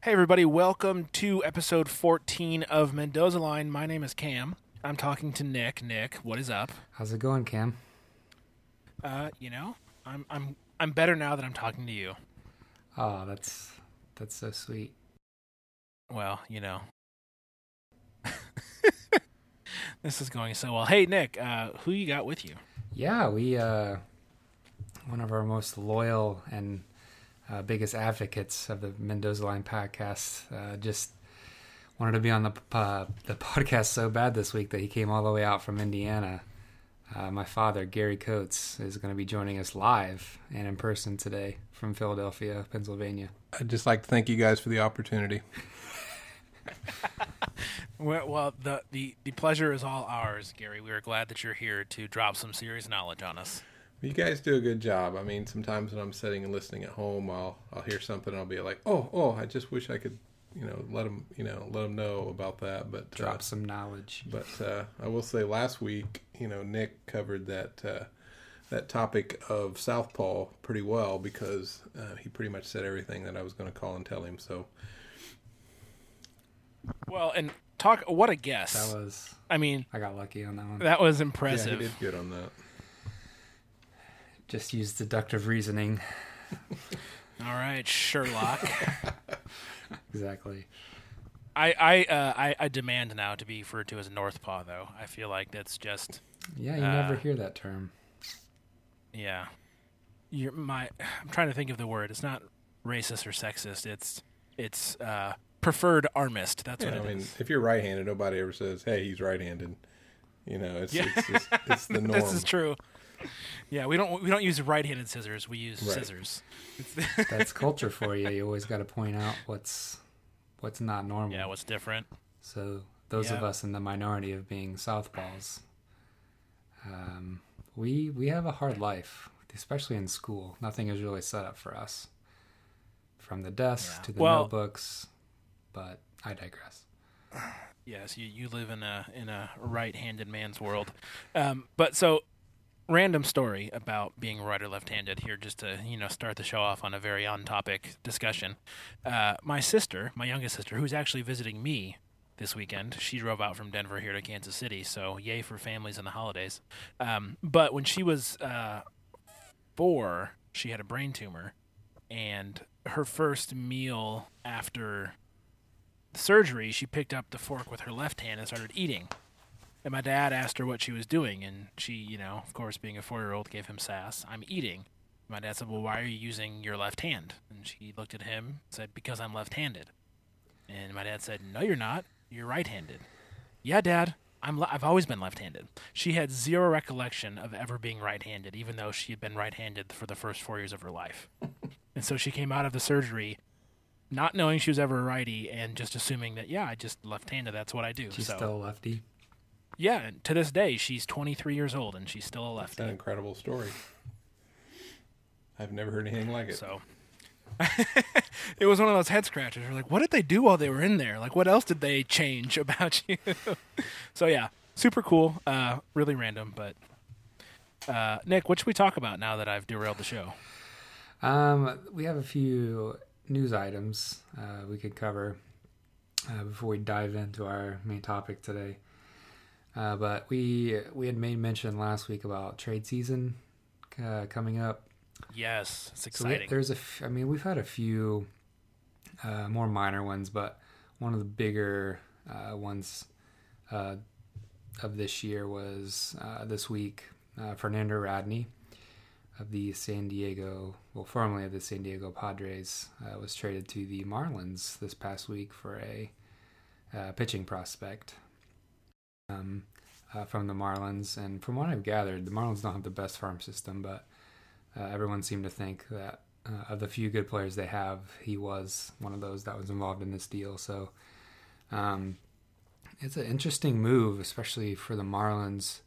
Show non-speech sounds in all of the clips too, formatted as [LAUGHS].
Hey, everybody, welcome to episode 14 of Mendoza Line. My name is Cam. I'm talking to Nick. Nick, what is up? How's it going, Cam? Uh, you know, I'm I'm I'm better now that I'm talking to you. Oh, that's that's so sweet. Well, you know. [LAUGHS] this is going so well. Hey, Nick, uh, who you got with you? Yeah, we uh one of our most loyal and uh, biggest advocates of the Mendoza Line podcast uh, just wanted to be on the uh, the [LAUGHS] podcast so bad this week that he came all the way out from Indiana. Uh, my father, Gary Coates, is going to be joining us live and in person today from Philadelphia, Pennsylvania. I'd just like to thank you guys for the opportunity. [LAUGHS] Well, well, the, the the pleasure is all ours, Gary. We are glad that you're here to drop some serious knowledge on us. You guys do a good job. I mean, sometimes when I'm sitting and listening at home, I'll I'll hear something and I'll be like, "Oh, oh, I just wish I could, you know, let them, you know, let them know about that." But Drop uh, some knowledge. but uh, I will say, last week, you know, Nick covered that uh, that topic of Southpaw pretty well because uh, he pretty much said everything that I was going to call and tell him. So Well, and talk. What a guess! That was I mean, I got lucky on that one. that was impressive. yeah, impressive. he did good on that. Just use deductive reasoning. All right, Sherlock. [LAUGHS] Exactly. I I, uh, I I demand now to be referred to as a Northpaw, though. I feel like that's just Yeah, you Uh, never hear that term. yeah. You're my. I'm trying to think of the word. It's not racist or sexist. It's it's uh, preferred armist. That's Yeah, what I mean, is. if you're right-handed, nobody ever says, "Hey, he's right-handed." You know, it's Yeah. it's, it's, it's the norm. [LAUGHS] this is true. Yeah, we don't we don't use right-handed scissors. We use Right. scissors. [LAUGHS] That's culture for you. You always got to point out what's what's not normal. Yeah, what's different? so those of us in the minority of being southpaws, um, we we have a hard life, especially in school. Nothing is really set up for us, from the desks Yeah. to the Well- notebooks. But I digress. [SIGHS] Yes, you, you live in a in a right-handed man's world. Um, but so random story about being right or left-handed here just to you know start the show off on a very on-topic discussion. Uh, my sister, my youngest sister, who's actually visiting me this weekend, she drove out from Denver here to Kansas City. So yay for families and the holidays. Um, but when she was uh, four, she had a brain tumor, and her first meal after surgery, she picked up the fork with her left hand and started eating. And my dad asked her what she was doing, and she, you know, of course, being a four year old, gave him sass. I'm eating. My dad said, Well, why are you using your left hand? And she looked at him and said, Because I'm left handed. And my dad said, No, you're not. You're right handed. Yeah, Dad. I'm le- I've always been left handed. She had zero recollection of ever being right handed, even though she had been right handed for the first four years of her life. [LAUGHS] and so she came out of the surgery not knowing she was ever a righty and just assuming that yeah, I just left-handed. That's what I do. She's so still lefty. Yeah, and to this day she's 23 years old and she's still a lefty. That's an incredible story. I've never heard anything like it. So [LAUGHS] it was one of those head scratchers. We're like, what did they do while they were in there? Like, what else did they change [LAUGHS] about you? so yeah, super cool. Uh, really random, but uh, Nick, what should we talk about now that I've derailed the show? Um, we have a few news items uh, we could cover uh, before we dive into our main topic today. Uh, but we we had made mention last week about trade season uh, coming up. Yes, it's So we- exciting. there's a, f- I mean, we've had a few uh, more minor ones, but one of the bigger uh, ones uh, of this year was uh, this week. Uh, Fernando Rodney of the San Diego, well, formerly of the San Diego Padres, uh, was traded to the Marlins this past week for a uh, pitching prospect um, uh, from the Marlins. And from what I've gathered, the Marlins don't have the best farm system, but uh, everyone seemed to think that uh, of the few good players they have, he was one of those that was involved in this deal. So um, it's an interesting move, especially for the Marlins,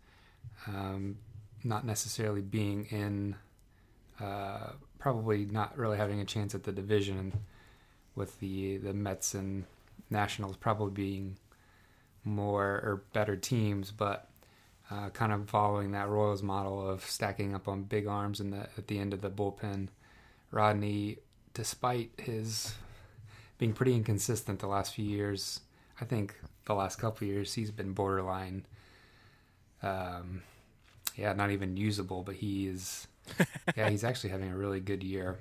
um, not necessarily being in, uh, probably not really having a chance at the division, with the the Mets and Nationals probably being more or better teams, but uh, kind of following that Royals model of stacking up on big arms in the at the end of the bullpen. Rodney, despite his being pretty inconsistent the last few years. I think the last couple years he's been borderline. Um, yeah, not even usable, but he is. [LAUGHS] yeah, he's actually having a really good year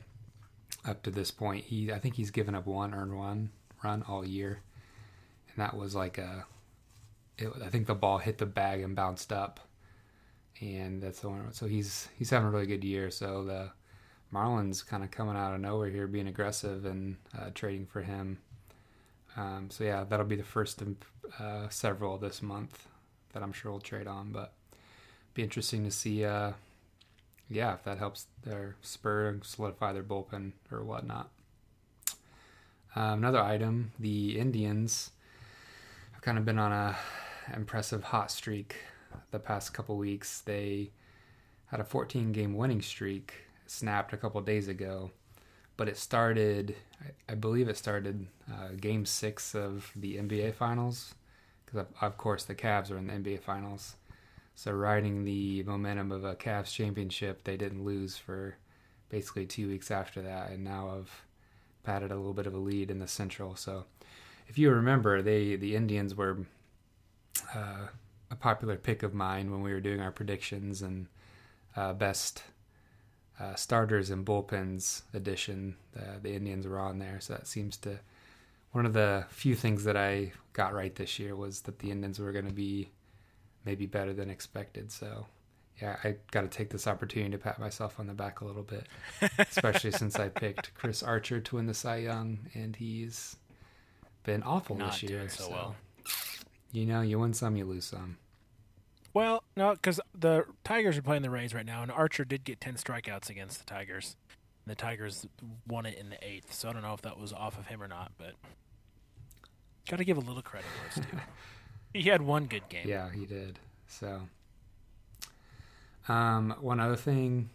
up to this point. He, I think he's given up one earned one run all year, and that was like a. It, I think the ball hit the bag and bounced up, and that's the one. So he's he's having a really good year. So the Marlins kind of coming out of nowhere here, being aggressive and uh, trading for him. Um, so yeah, that'll be the first of uh, several this month that I'm sure we'll trade on. But be interesting to see. Uh, yeah, if that helps their spur and solidify their bullpen or whatnot. Um, another item: the Indians have kind of been on a impressive hot streak the past couple weeks. They had a 14 game winning streak snapped a couple days ago, but it started, I, I believe it started uh, game six of the NBA Finals, because of course the Cavs are in the NBA Finals. So riding the momentum of a Cavs championship, they didn't lose for basically two weeks after that, and now have patted a little bit of a lead in the Central. So if you remember, they the Indians were uh, a popular pick of mine when we were doing our predictions and uh, best uh, starters and bullpens edition. the Indians were on there, so that seems to one of the few things that I got right this year was that the Indians were going to be maybe better than expected. So yeah, I got to take this opportunity to pat myself on the back a little bit, especially since I picked Chris Archer to win the Cy Young, and he's been awful Not this year. doing so well. You know, you win some, you lose some. Well, no, because the Tigers are playing the Rays right now, and Archer did get ten strikeouts against the Tigers. The Tigers won it in the eighth, so I don't know if that was off of him or not, but got to give a little credit to too. [LAUGHS] he had one good game. Yeah, he did. So, um, one other thing,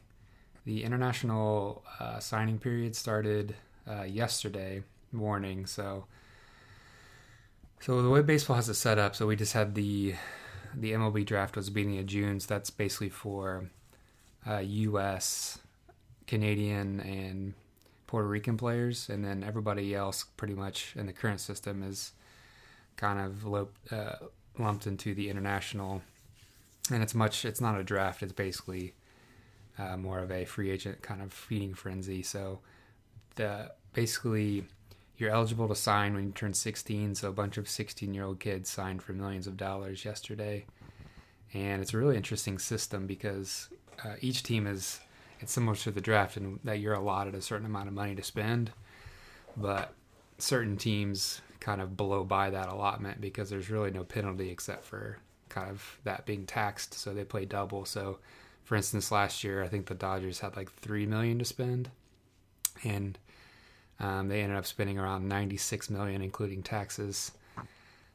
the international uh, signing period started uh, yesterday morning. So, so the way baseball has it set up, so we just had the the MLB draft was beginning of June, so that's basically for uh, U.S., Canadian, and Puerto Rican players, and then everybody else, pretty much in the current system, is kind of loped, uh, lumped into the international. And it's much. It's not a draft. It's basically uh, more of a free agent kind of feeding frenzy. So the basically you're eligible to sign when you turn 16. So a bunch of 16 year old kids signed for millions of dollars yesterday, and it's a really interesting system because uh, each team is it's similar to the draft in that you're allotted a certain amount of money to spend, but certain teams kind of blow by that allotment because there's really no penalty except for kind of that being taxed. So they play double. So, for instance, last year I think the Dodgers had like three million to spend, and um, they ended up spending around 96 million, including taxes.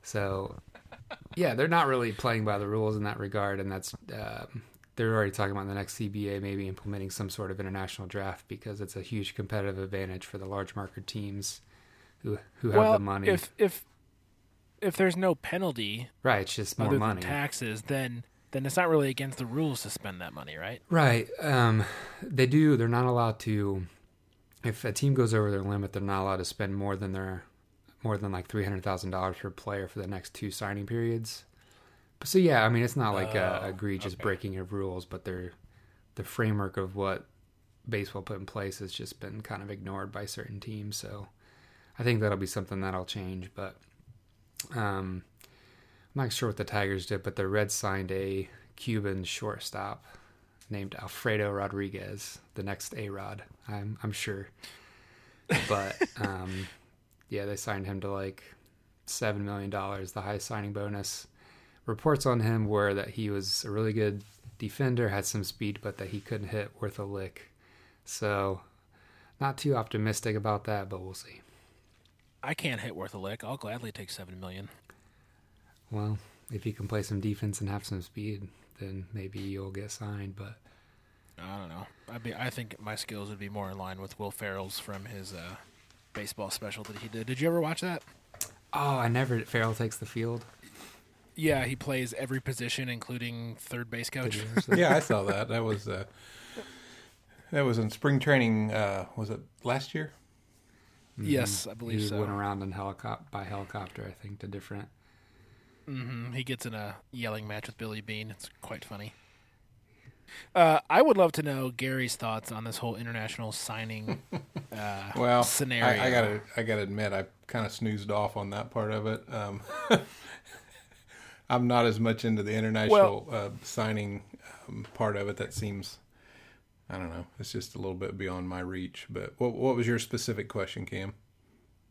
So, yeah, they're not really playing by the rules in that regard, and that's uh, they're already talking about the next CBA maybe implementing some sort of international draft because it's a huge competitive advantage for the large market teams who who have well, the money. If if if there's no penalty, right, it's just more money. taxes, then then it's not really against the rules to spend that money, right? Right. Um, they do. They're not allowed to if a team goes over their limit, they're not allowed to spend more than their more than like three hundred thousand dollars per player for the next two signing periods. But so yeah, I mean it's not like a Oh, egregious okay. breaking of rules, but they're the framework of what baseball put in place has just been kind of ignored by certain teams. So I think that'll be something that'll change. But um, I'm not sure what the Tigers did, but the Reds signed a Cuban shortstop named Alfredo Rodriguez, the next A Rod. I'm I'm sure. But [LAUGHS] um, yeah, they signed him to like seven million dollars, the highest signing bonus. Reports on him were that he was a really good defender, had some speed, but that he couldn't hit worth a lick. So, not too optimistic about that, but we'll see. I can't hit worth a lick. I'll gladly take seven million. Well, if you can play some defense and have some speed, then maybe you'll get signed. But I don't know. I be I think my skills would be more in line with Will Ferrell's from his uh, baseball special that he did. Did you ever watch that? oh, I never. Ferrell takes the field. Yeah, he plays every position, including third base coach. you ever see that? yeah, I saw that. That was uh, that was in spring training. Uh, was it last year? Yes, I believe he so. went around in helicopter by helicopter, I think, to different. Hmm He gets in a yelling match with Billy Bean. It's quite funny. Uh, I would love to know Gary's thoughts on this whole international signing [LAUGHS] uh, Well, scenario. I, I gotta, I gotta admit, I kind of snoozed off on that part of it. Um, [LAUGHS] I'm not as much into the international uh, signing um, part of it. That seems, I don't know, it's just a little bit beyond my reach. But what, what was your specific question, Cam?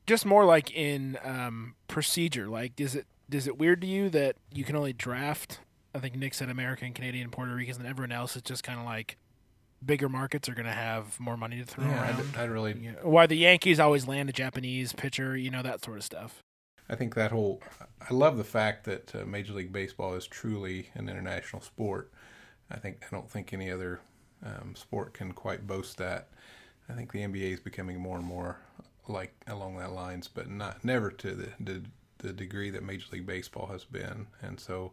just more like in um, procedure. Like, is it is it weird to you that you can only draft? I think Nick said American, Canadian, Puerto Ricans, and everyone else is just kind of like bigger markets are going to have more money to throw around. I, I really, Yeah. Why the Yankees always land a Japanese pitcher, you know that sort of stuff. I think that whole, I love the fact that uh, Major League Baseball is truly an international sport. I think I don't think any other um, sport can quite boast that. I think the NBA is becoming more and more like along that lines, but not never to the, the the degree that Major League Baseball has been. And so,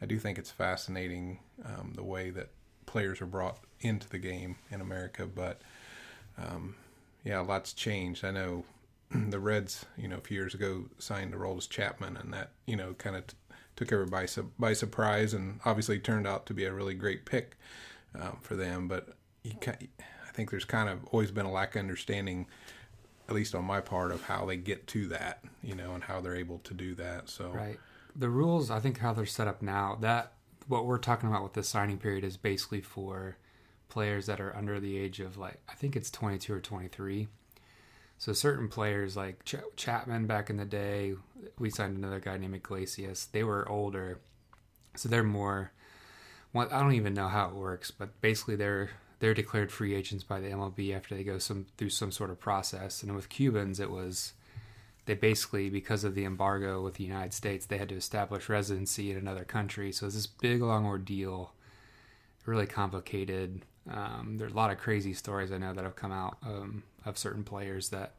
I do think it's fascinating um, the way that players are brought into the game in America. But um, yeah, lots changed. I know [CLEARS THROAT] the Reds, you know, a few years ago signed Aroldis Chapman, and that you know kind of t- took everybody su- by surprise, and obviously turned out to be a really great pick um, for them. But I think there's kind of always been a lack of understanding, at least on my part, of how they get to that, you know, and how they're able to do that. So Right. The rules, I think, how they're set up now. That what we're talking about with the signing period is basically for players that are under the age of like I think it's 22 or 23. So certain players like Ch- Chapman back in the day, we signed another guy named Iglesias. They were older, so they're more. Well, I don't even know how it works, but basically they're they're declared free agents by the MLB after they go some through some sort of process. And with Cubans, it was they basically because of the embargo with the United States, they had to establish residency in another country. So it's this big long ordeal, really complicated. Um, there's a lot of crazy stories I know that have come out um, of certain players that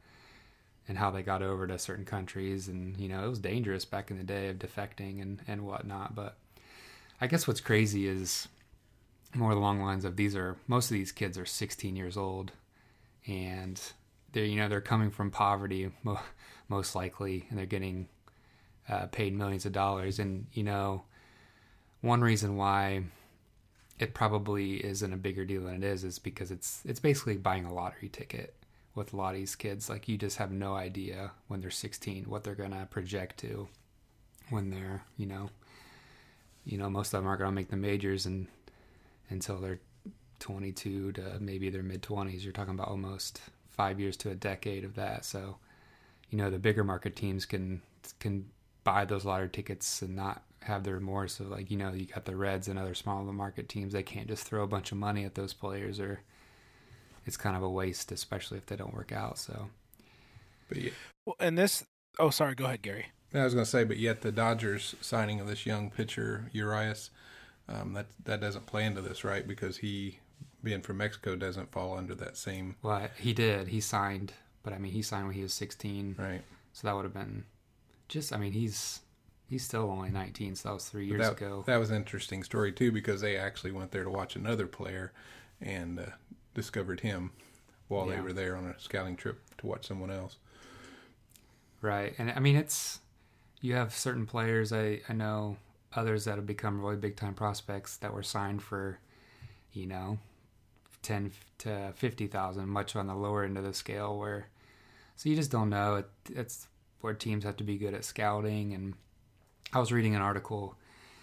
and how they got over to certain countries, and you know it was dangerous back in the day of defecting and and whatnot. But I guess what's crazy is more along the lines of these are most of these kids are 16 years old, and they're you know they're coming from poverty most likely, and they're getting uh, paid millions of dollars. And you know, one reason why it probably isn't a bigger deal than it is is because it's it's basically buying a lottery ticket with a lot of these kids. Like you just have no idea when they're 16 what they're gonna project to when they're you know you know most of them aren't gonna make the majors and until they're 22 to maybe their mid 20s. You're talking about almost five years to a decade of that. So you know the bigger market teams can can buy those lottery tickets and not have the remorse of like you know you got the Reds and other smaller market teams they can't just throw a bunch of money at those players or it's kind of a waste especially if they don't work out so but yeah, Well, and this. Oh, sorry. Go ahead, Gary. I was going to say, but yet the Dodgers signing of this young pitcher Urias, um, that that doesn't play into this, right? Because he, being from Mexico, doesn't fall under that same well he did he signed but I mean he signed when he was 16 right. so that would have been just I mean he's he's still only 19 so that was three years that, ago That was an interesting story too, because they actually went there to watch another player, and uh, discovered him while they were there on a scouting trip to watch someone else. Right. And I mean, it's, you have certain players, I, I know others that have become really big time prospects that were signed for, you know, 10 to 50,000, much on the lower end of the scale where, so you just don't know. It, it's where teams have to be good at scouting. And I was reading an article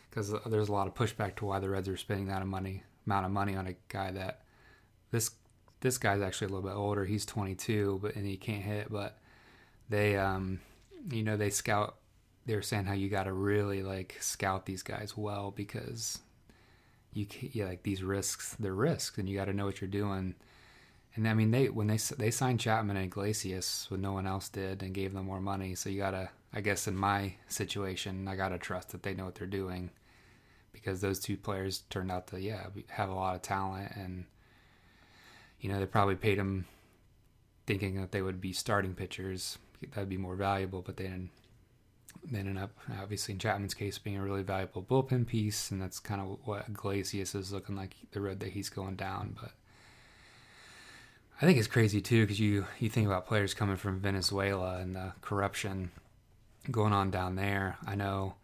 because there's a lot of pushback to why the Reds are spending that money, amount of money on a guy that this, this guy's actually a little bit older. He's 22, but, and he can't hit, but they um you know they scout they were saying how you got to really like scout these guys well because you yeah, like these risks they're risks and you got to know what you're doing and I mean they when they they signed Chapman and Iglesias when no one else did and gave them more money so you got to I guess in my situation I got to trust that they know what they're doing because those two players turned out to yeah have a lot of talent and you know they probably paid them thinking that they would be starting pitchers that'd be more valuable, but they didn't. They ended up obviously in Chapman's case being a really valuable bullpen piece, and that's kind of what Iglesias is looking like the road that he's going down. But I think it's crazy too because you you think about players coming from Venezuela and the corruption going on down there. I know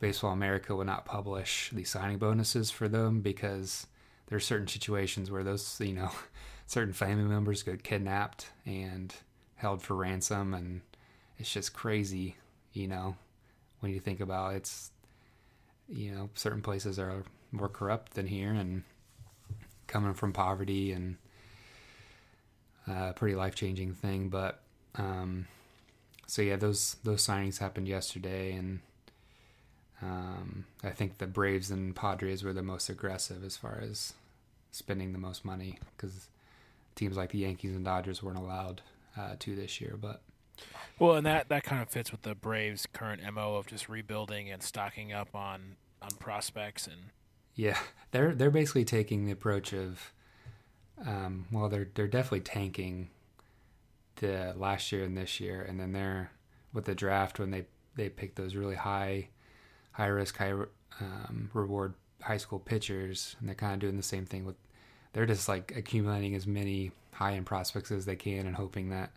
Baseball America would not publish the signing bonuses for them because there are certain situations where those you know [LAUGHS] certain family members get kidnapped and held for ransom, and it's just crazy, you know, when you think about it's you know certain places are more corrupt than here and coming from poverty and uh, pretty life changing thing. But um, so yeah, those those signings happened yesterday, and um, I think the Braves and Padres were the most aggressive as far as spending the most money because teams like the Yankees and Dodgers weren't allowed uh, to this year. But well, and that that kind of fits with the Braves' current mo of just rebuilding and stocking up on on prospects and yeah, they're they're basically taking the approach of um, well, they're they're definitely tanking the last year and this year, and then they're with the draft when they they pick those really high high risk high um, reward high school pitchers, and they're kind of doing the same thing with they're just like accumulating as many high end prospects as they can and hoping that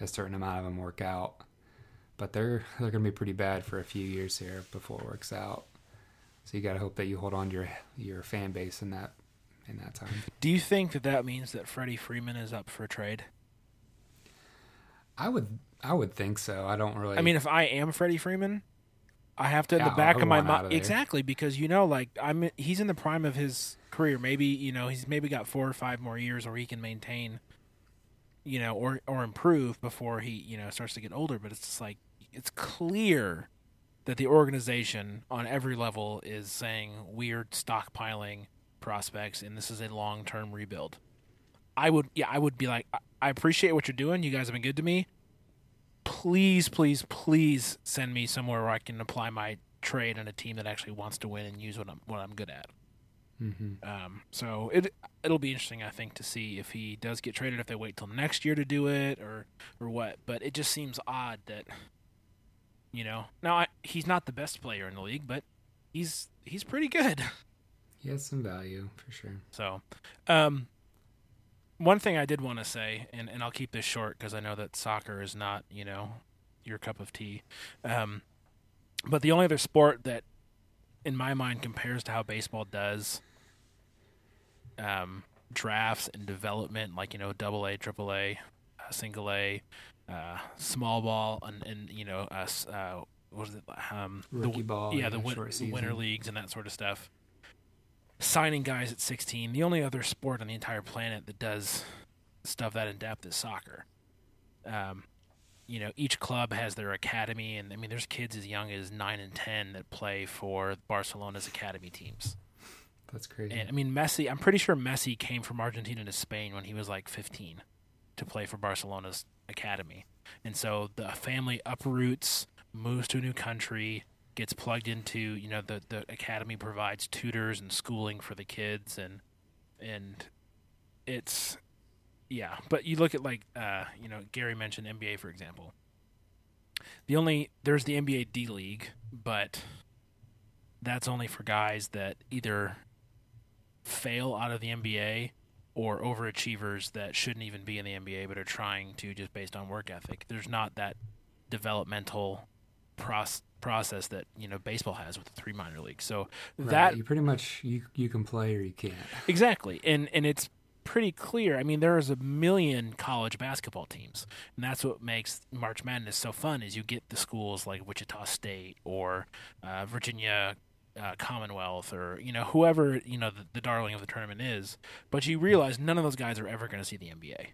a certain amount of them work out. But they're they're going to be pretty bad for a few years here before it works out. So you got to hope that you hold on to your your fan base in that in that time. Do you think that that means that Freddie Freeman is up for trade? I would I would think so. I don't really. I mean, if I am Freddie Freeman, I have to in yeah, the back of my mind exactly because you know, like I'm he's in the prime of his career. Maybe you know he's maybe got four or five more years where he can maintain, you know, or or improve before he you know starts to get older. But it's just like it's clear that the organization on every level is saying we're stockpiling prospects and this is a long term rebuild. I would yeah, I would be like I appreciate what you're doing. You guys have been good to me. Please, please, please send me somewhere where I can apply my trade on a team that actually wants to win and use what I'm what I'm good at. Mm-hmm. Um, so it it'll be interesting, I think, to see if he does get traded. If they wait till next year to do it, or or what. But it just seems odd that you know, now I, he's not the best player in the league, but he's he's pretty good. [LAUGHS] He has some value for sure. So, um, one thing I did want to say, and, and I'll keep this short because I know that soccer is not you know your cup of tea. Um, but the only other sport that, in my mind, compares to how baseball does um, drafts and development, like you know, double A, triple A, uh, single A, uh, small ball and, and you know uh, uh, what is it um, rookie the, ball yeah the, win- the winter leagues and that sort of stuff. Signing guys at 16 the only other sport on the entire planet that does stuff that in depth is soccer. Um, you know each club has their academy and i mean there's kids as young as 9 and 10 that play for barcelona's academy teams that's crazy and i mean messi i'm pretty sure messi came from argentina to spain when he was like 15 to play for barcelona's academy. And so the family uproots, moves to a new country, gets plugged into, you know, the, the academy provides tutors and schooling for the kids and and it's yeah, but you look at like uh, you know, Gary mentioned NBA for example. The only there's the NBA D League, but that's only for guys that either fail out of the NBA or overachievers that shouldn't even be in the NBA but are trying to just based on work ethic. There's not that developmental process process that you know baseball has with the three minor leagues. So right. that you pretty much you you can play or you can't. Exactly, and and it's pretty clear. I mean, there is a million college basketball teams, and that's what makes March Madness so fun. Is you get the schools like Wichita State or uh, Virginia uh, Commonwealth or you know whoever you know the, the, darling of the tournament is, but you realize none of those guys are ever going to see the NBA.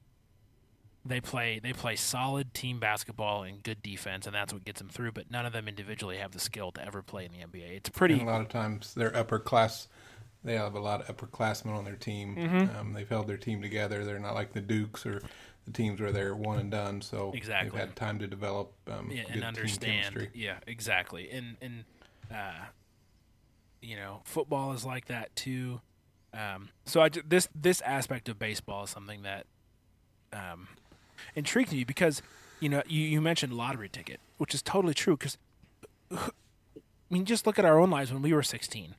They play they play solid team basketball and good defense, and that's what gets them through. But none of them individually have the skill to ever play in the NBA. It's pretty. And a lot of times they're upper class. They have a lot of upperclassmen on their team. Mm-hmm. Um, they've held their team together. They're not like the Dukes or the teams where they're one and done. So exactly. they've had time to develop um, yeah, and understand. Yeah, exactly. And and uh, you know, football is like that too. Um, so I, this this aspect of baseball is something that um, intrigued me because you know you, you mentioned lottery ticket, which is totally true. Because I mean, just look at our own lives when we were 16,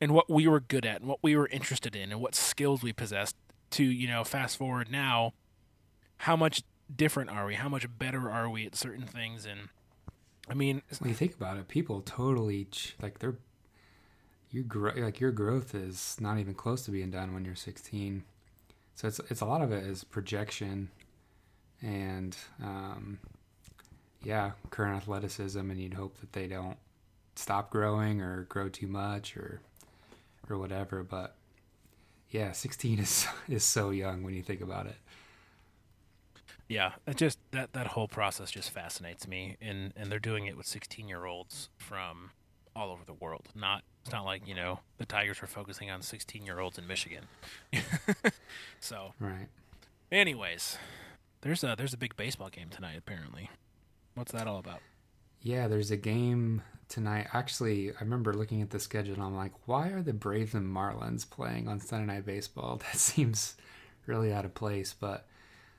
and what we were good at, and what we were interested in, and what skills we possessed. To you know, fast forward now, how much different are we? How much better are we at certain things? And I mean, when you think about it, people totally like they're your gro- like your growth is not even close to being done when you're 16. So it's it's a lot of it is projection and um, yeah, current athleticism, and you'd hope that they don't stop growing or grow too much or or whatever. But yeah, 16 [LAUGHS] is is so young when you think about it. Yeah, it just that that whole process just fascinates me, and and they're doing it with 16 year olds from all over the world. Not it's not like you know the Tigers are focusing on 16 year olds in Michigan. [LAUGHS] so right. Anyways, there's a there's a big baseball game tonight. Apparently, what's that all about? Yeah, there's a game tonight. Actually, I remember looking at the schedule and I'm like, why are the Braves and Marlins playing on Sunday Night Baseball? [LAUGHS] That seems really out of place, but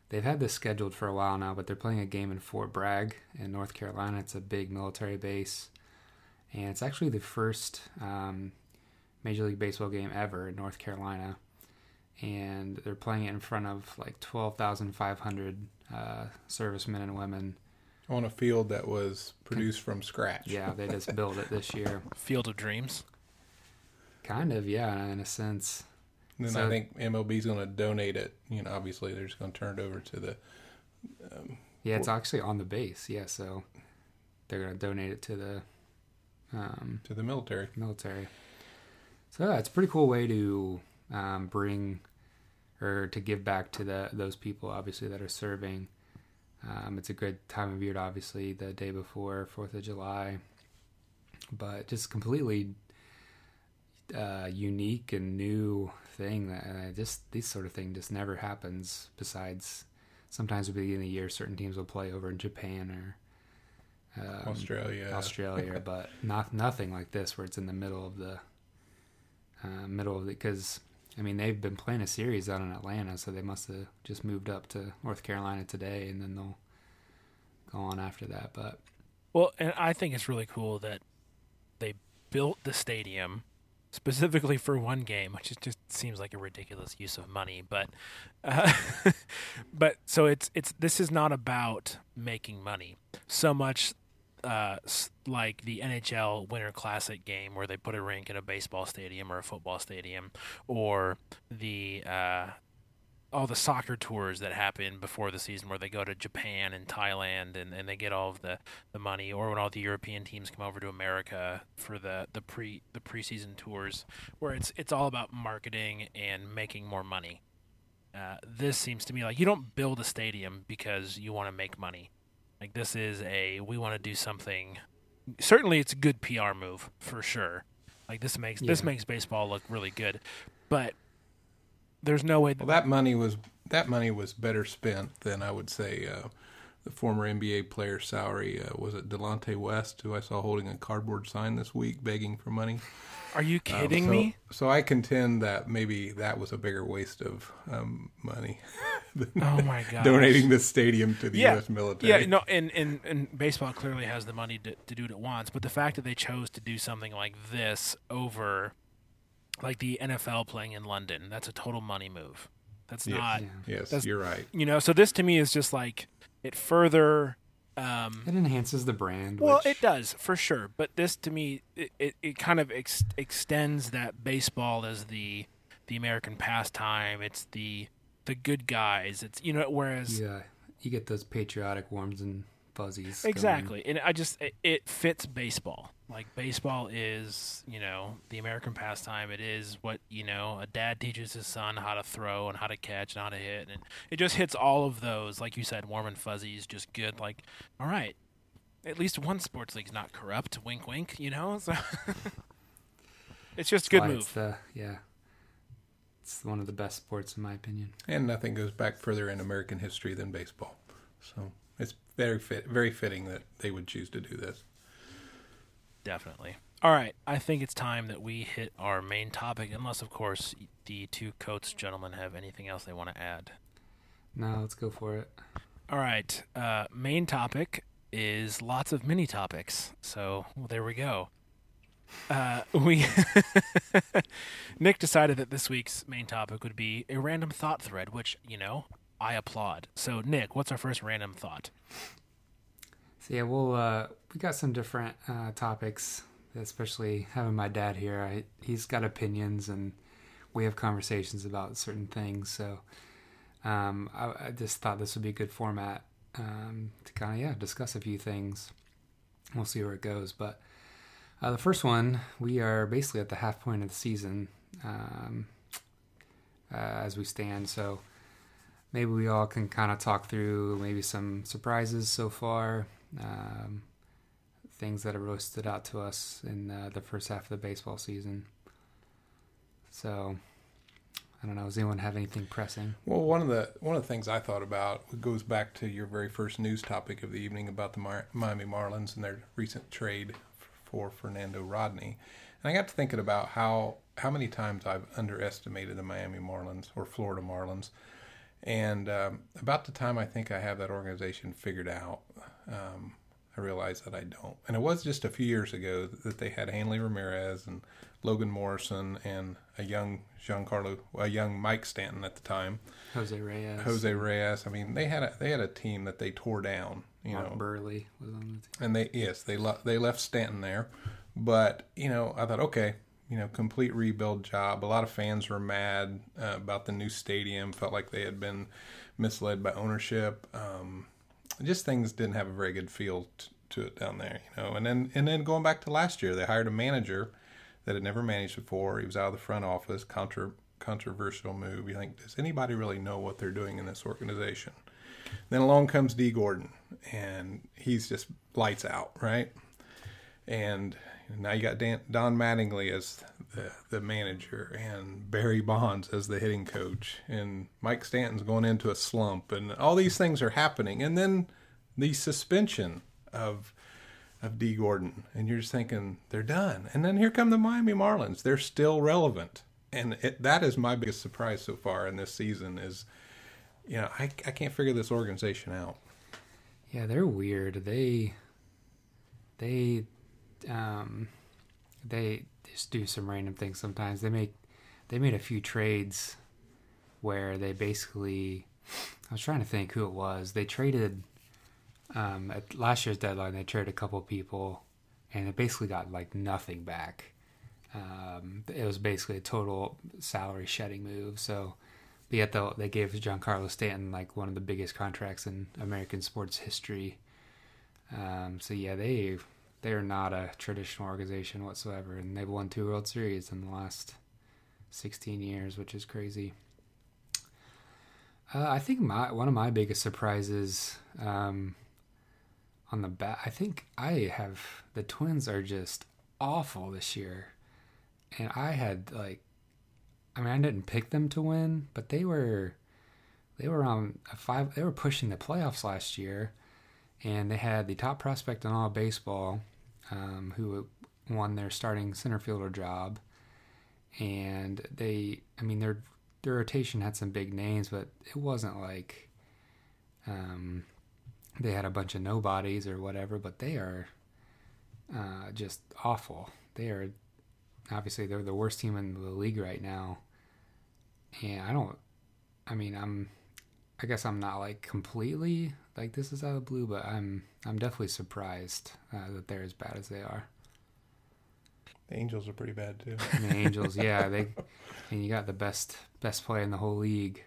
they've had this scheduled for a while now, but they're playing a game in Fort Bragg in North Carolina. It's a big military base, and it's actually the first um, Major League Baseball game ever in North Carolina. And they're playing it in front of like 12,500 uh, servicemen and women on a field that was produced from scratch. Yeah, they just [LAUGHS] built it this year. Field of Dreams. Kind of, yeah, in a sense. And then so, I think MLB's going to donate it. You know, obviously they're just going to turn it over to the. Um, yeah, it's actually on the base. Yeah, so they're going to donate it to the. Um, to the military. Military. So yeah, it's a pretty cool way to um, bring or to give back to the those people, obviously that are serving. Um, it's a good time of year, obviously, the day before Fourth of July, but just completely uh, unique and new thing that uh, just this sort of thing just never happens. Besides, sometimes at the beginning of the year, certain teams will play over in Japan or um, Australia, Australia, [LAUGHS] but not nothing like this where it's in the middle of the uh, middle of the because I mean, they've been playing a series out in Atlanta, so they must have just moved up to North Carolina today, and then they'll go on after that. But well, and I think it's really cool that they built the stadium specifically for one game, which just seems like a ridiculous use of money. But, uh, [LAUGHS] but so it's it's this is not about making money so much uh, like the NHL Winter Classic game where they put a rink in a baseball stadium or a football stadium, or the uh, all the soccer tours that happen before the season where they go to Japan and Thailand and, and they get all of the, the money, or when all the European teams come over to America for the, the pre the preseason tours, where it's it's all about marketing and making more money. Uh, this seems to me like you don't build a stadium because you want to make money. Like this is a we want to do something. Certainly, it's a good PR move for sure. Like this makes yeah. this makes baseball look really good, but there's no way. That well, that money was that money was better spent than I would say uh, the former NBA player salary. Uh, was it Delonte West, who I saw holding a cardboard sign this week begging for money? Are you um, kidding um, so, me? So I contend that maybe that was a bigger waste of um, money. [LAUGHS] oh my god! Donating the stadium to the yeah. U.S. military. Yeah, no, and, and and baseball clearly has the money to, to do what it wants, but the fact that they chose to do something like this over, like the NFL playing in London, that's a total money move. That's yes. not. Yes, that's, you're right. You know, so this to me is just like it further um, it enhances the brand. Well, which... it does for sure. But this, to me, it, it, it kind of ex- extends that baseball as the the American pastime. It's the the good guys. It's you know, whereas yeah, you get those patriotic warms and fuzzies. Exactly, going. and I just it, it fits baseball. Like baseball is, you know, the American pastime. It is what you know a dad teaches his son how to throw and how to catch and how to hit, and it just hits all of those. Like you said, warm and fuzzies, just good. Like, all right, at least one sports league's not corrupt. Wink, wink. You know, [LAUGHS] so [LAUGHS] it's just a good move. The, yeah, it's one of the best sports in my opinion. And nothing goes back further in American history than baseball. So it's very fit, very fitting that they would choose to do this. Definitely. All right, I think it's time that we hit our main topic, unless, of course, the two Coates gentlemen have anything else they want to add. No, let's go for it. All right, uh, main topic is lots of mini topics. So well, there we go. Uh, we [LAUGHS] Nick decided that this week's main topic would be a random thought thread, which you know I applaud. So, Nick, what's our first random thought? So yeah, we'll uh, we got some different uh, topics, especially having my dad here. I, he's got opinions, and we have conversations about certain things. So um, I, I just thought this would be a good format um, to kind of yeah discuss a few things. We'll see where it goes, but uh, the first one we are basically at the half point of the season um, uh, as we stand. So maybe we all can kind of talk through maybe some surprises so far, um, things that have really stood out to us in uh, the first half of the baseball season. So, I don't know. Does anyone have anything pressing? Well, one of the one of the things I thought about goes back to your very first news topic of the evening about the Mar- Miami Marlins and their recent trade for Fernando Rodney, and I got to thinking about how how many times I've underestimated the Miami Marlins or Florida Marlins. And um, about the time I think I have that organization figured out, um, I realized that I don't. And it was just a few years ago that they had Hanley Ramirez and Logan Morrison and a young Giancarlo, a young Mike Stanton at the time, Jose Reyes, Jose Reyes. I mean, they had a they had a team that they tore down. You Mark know, Buehrle was on the team. and they yes they le- they left Stanton there, but you know I thought okay you know complete rebuild job. A lot of fans were mad uh, about the new stadium. Felt like they had been misled by ownership. Um, just things didn't have a very good feel t- to it down there, you know. And then and then going back to last year, they hired a manager that had never managed before. He was out of the front office. Contra- controversial move. You think does anybody really know what they're doing in this organization? Then along comes Dee Gordon, and he's just lights out, right? And now you got Dan, Don Mattingly as the, the manager, and Barry Bonds as the hitting coach, and Mike Stanton's going into a slump, and all these things are happening. And then the suspension of of Dee Gordon, and you're just thinking they're done. And then here come the Miami Marlins; they're still relevant, and it, that is my biggest surprise so far in this season. Is you know I I can't figure this organization out. Yeah, they're weird. They they um they just do some random things sometimes. They make they made a few trades where they basically I was trying to think who it was. They traded um at last year's deadline they traded a couple people and it basically got like nothing back. Um it was basically a total salary shedding move. So but yet though they gave Giancarlo Stanton like one of the biggest contracts in American sports history. Um, so yeah, they they are not a traditional organization whatsoever, and they've won two World Series in the last sixteen years, which is crazy. Uh, I think my one of my biggest surprises um, on the bat. I think I have the Twins are just awful this year, and I had like I mean, I didn't pick them to win, but they were they were on a five. They were pushing the playoffs last year, and they had the top prospect in all baseball, um, who won their starting center fielder job. And they, I mean, their their rotation had some big names, but it wasn't like um, they had a bunch of nobodies or whatever. But they are uh, just awful. They are obviously they're the worst team in the league right now. And I don't I mean I'm I guess I'm not like completely like this is out of blue, but I'm I'm definitely surprised uh, that they're as bad as they are. The Angels are pretty bad too. And [LAUGHS] the Angels, [LAUGHS] yeah, they and you got the best best player in the whole league.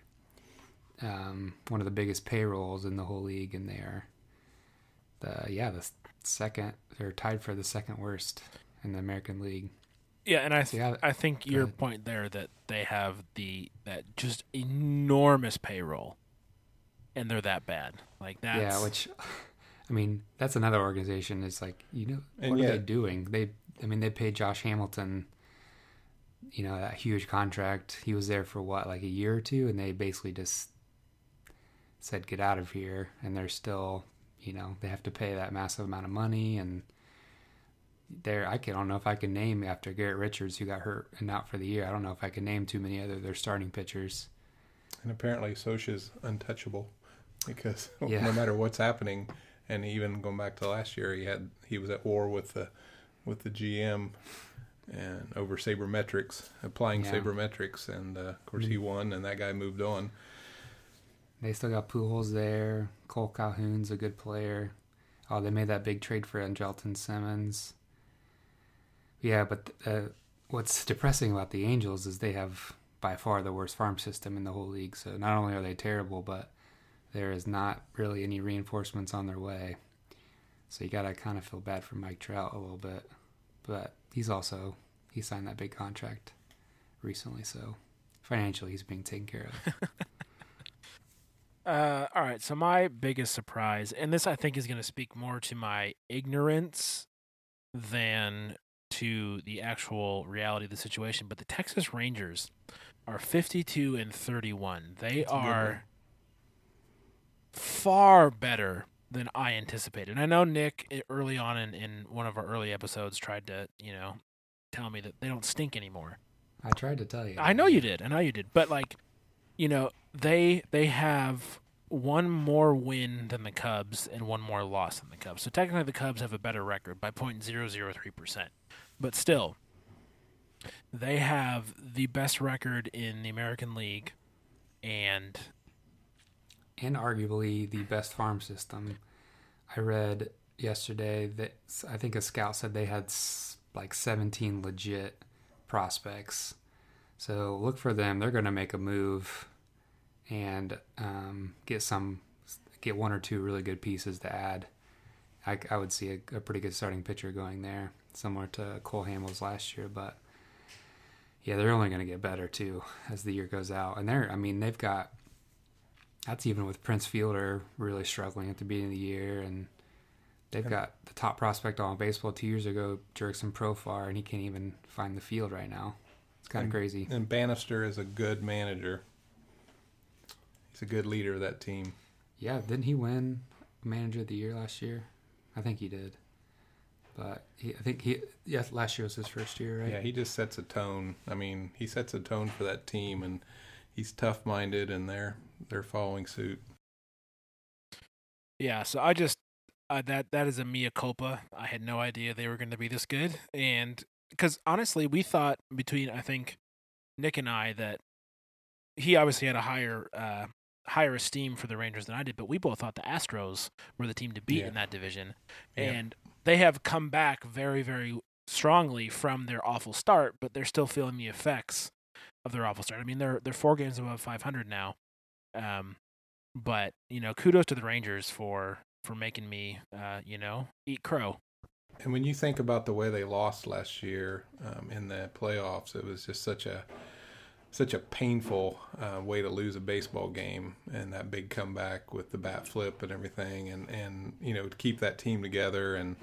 Um, one of the biggest payrolls in the whole league, and they are the yeah the second they're tied for the second worst in the American League. Yeah, and I th- Yeah, I think your ahead. point there that they have the that just enormous payroll, and they're that bad. Like that. Yeah, which I mean, that's another organization. Is like you know And what are they doing? They I mean they paid Josh Hamilton, you know that huge contract. He was there for what like a year or two, and they basically just said get out of here, and they're still you know they have to pay that massive amount of money and. There, I can, I don't know if I can name after Garrett Richards, who got hurt and out for the year. I don't know if I can name too many other their starting pitchers. And apparently, Scioscia's untouchable because [LAUGHS] Yeah. no matter what's happening, and even going back to last year, he had he was at war with the with the GM and over sabermetrics, applying Yeah. sabermetrics, and uh, of course he won, and that guy moved on. They still got Pujols there. Kole Calhoun's a good player. Oh, they made that big trade for Andrelton Simmons. Yeah, but uh, what's depressing about the Angels is they have by far the worst farm system in the whole league. So not only are they terrible, but there is not really any reinforcements on their way. So you gotta kind of feel bad for Mike Trout a little bit, but he's also he signed that big contract recently, so financially he's being taken care of. [LAUGHS] Uh, all right. So my biggest surprise, and this I think is going to speak more to my ignorance than to the actual reality of the situation. But the Texas Rangers are 52 and 31. They are far better than I anticipated. And I know Nick eh, early on in, in one of our early episodes tried to, you know, tell me that they don't stink anymore. I tried to tell you. I know you did. I know you did. But like, you know, they they have one more win than the Cubs and one more loss than the Cubs. So technically, the Cubs have a better record by 0.003 percent. But still, they have the best record in the American League, and and arguably the best farm system. I read yesterday that I think a scout said they had like 17 legit prospects. So look for them. They're going to make a move and um, get some, get one or two really good pieces to add. I, I would see a, a, pretty good starting pitcher going there, similar to Cole Hamels last year. But yeah, they're only going to get better too as the year goes out. And they're, I mean, they've got that's even with Prince Fielder really struggling at the beginning of the year, and they've got the top prospect on baseball two years ago, Jurickson Profar, and he can't even find the field right now. It's kind of crazy. And Banister is a good manager. He's a good leader of that team. Yeah, didn't he win Manager of the Year last year? I think he did. But he, I think he, yeah, last year was his first year, right? Yeah, he just sets a tone. I mean, he sets a tone for that team, and he's tough minded, and they're they're following suit. Yeah, so I just uh, that that is a mea culpa. I had no idea they were going to be this good, and because honestly, we thought between I think Nick and I that he obviously had a higher uh, higher esteem for the Rangers than I did, but we both thought the Astros were the team to beat yeah. in that division, yeah. and they have come back very very strongly from their awful start, but they're still feeling the effects of their awful start. I mean, they're they're four games above 500 now, um, but you know, kudos to the Rangers for for making me, uh, you know, eat crow. And when you think about the way they lost last year um, in the playoffs, it was just such a such a painful uh, way to lose a baseball game, and that big comeback with the bat flip and everything, and and you know to keep that team together and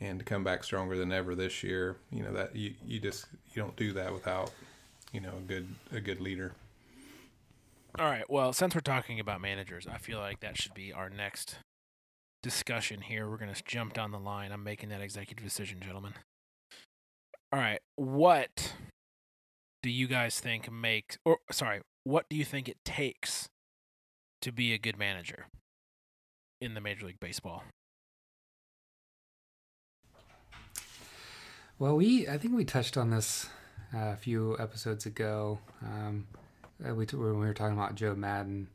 and to come back stronger than ever this year. You know that you you just you don't do that without you know a good a good leader. All right. Well, since we're talking about managers, I feel like that should be our next discussion here. We're going to jump down the line. I'm making that executive decision, gentlemen. All right. What do you guys think makes, or sorry, what do you think it takes to be a good manager in the Major League Baseball? Well, we I think we touched on this uh, a few episodes ago. Um, uh, we when we were talking about Joe Maddon,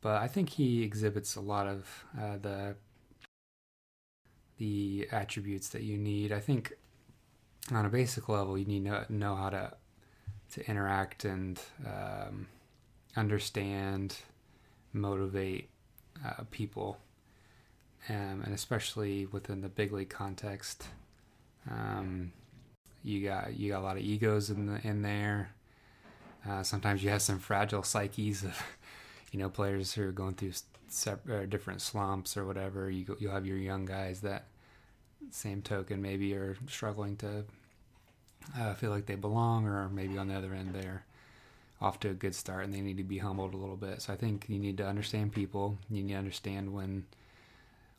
but I think he exhibits a lot of uh, the the attributes that you need. I think on a basic level, you need to know how to to interact and um, understand, motivate uh, people, um, and especially within the big league context. Um, you got you got a lot of egos in the in there. Uh, sometimes you have some fragile psyches of, [LAUGHS] you know, players who are going through uh, different slumps or whatever. You you'll have your young guys that, same token, maybe are struggling to uh, feel like they belong, or maybe on the other end they're off to a good start and they need to be humbled a little bit. So I think you need to understand people. You need to understand when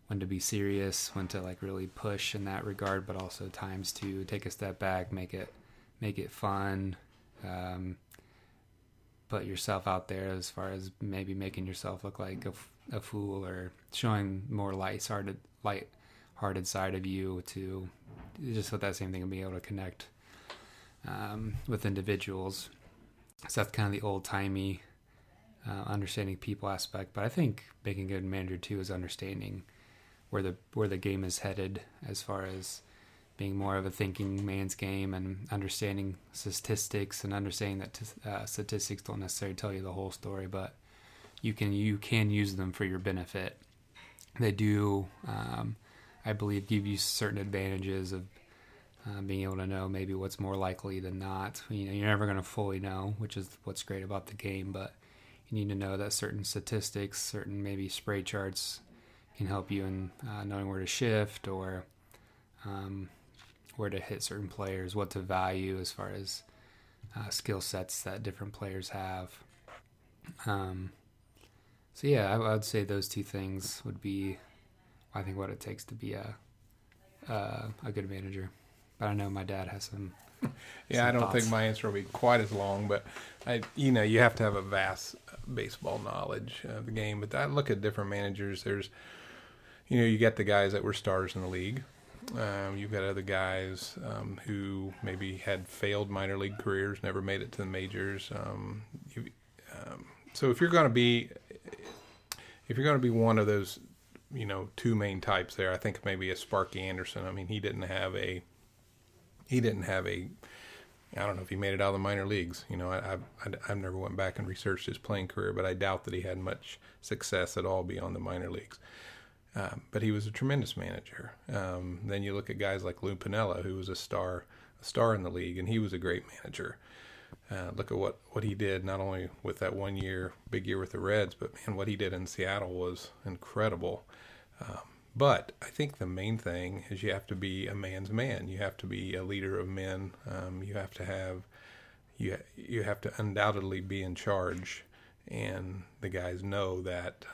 when to be serious, when to like really push in that regard, but also times to take a step back, make it make it fun. Um, put yourself out there as far as maybe making yourself look like a, a fool or showing more light-hearted, light-hearted side of you to just with that same thing and be able to connect um, with individuals. So that's kind of the old-timey uh, understanding people aspect. But I think being a good manager too is understanding where the where the game is headed as far as being more of a thinking man's game and understanding statistics and understanding that t- uh, statistics don't necessarily tell you the whole story, but you can you can use them for your benefit. They do, um, I believe, give you certain advantages of uh, being able to know maybe what's more likely than not. You know, you're never going to fully know, which is what's great about the game, but you need to know that certain statistics, certain maybe spray charts, can help you in uh, knowing where to shift or um, where to hit certain players, what to value as far as uh, skill sets that different players have. Um, so yeah, I, I, would say those two things would be, I think, what it takes to be a uh, a good manager. But I know my dad has some. [LAUGHS] yeah, some I don't thoughts. think my answer will be quite as long, but I, you know, you have to have a vast baseball knowledge of the game. But I look at different managers. There's, you know, you get the guys that were stars in the league. Um, you've got other guys um, who maybe had failed minor league careers, never made it to the majors. Um, you, um, so if you're going to be, if you're going to be one of those, you know, two main types there, I think maybe a Sparky Anderson. I mean, he didn't have a, he didn't have a, I don't know if he made it out of the minor leagues. You know, I, I've, I've never went back and researched his playing career, but I doubt that he had much success at all beyond the minor leagues. Um, but he was a tremendous manager. Um, then you look at guys like Lou Piniella, who was a star, a star in the league, and he was a great manager. Uh, look at what, what he did not only with that one year, big year with the Reds, but man, what he did in Seattle was incredible. Um, but I think the main thing is you have to be a man's man. You have to be a leader of men. Um, you have to have you you have to undoubtedly be in charge, and the guys know that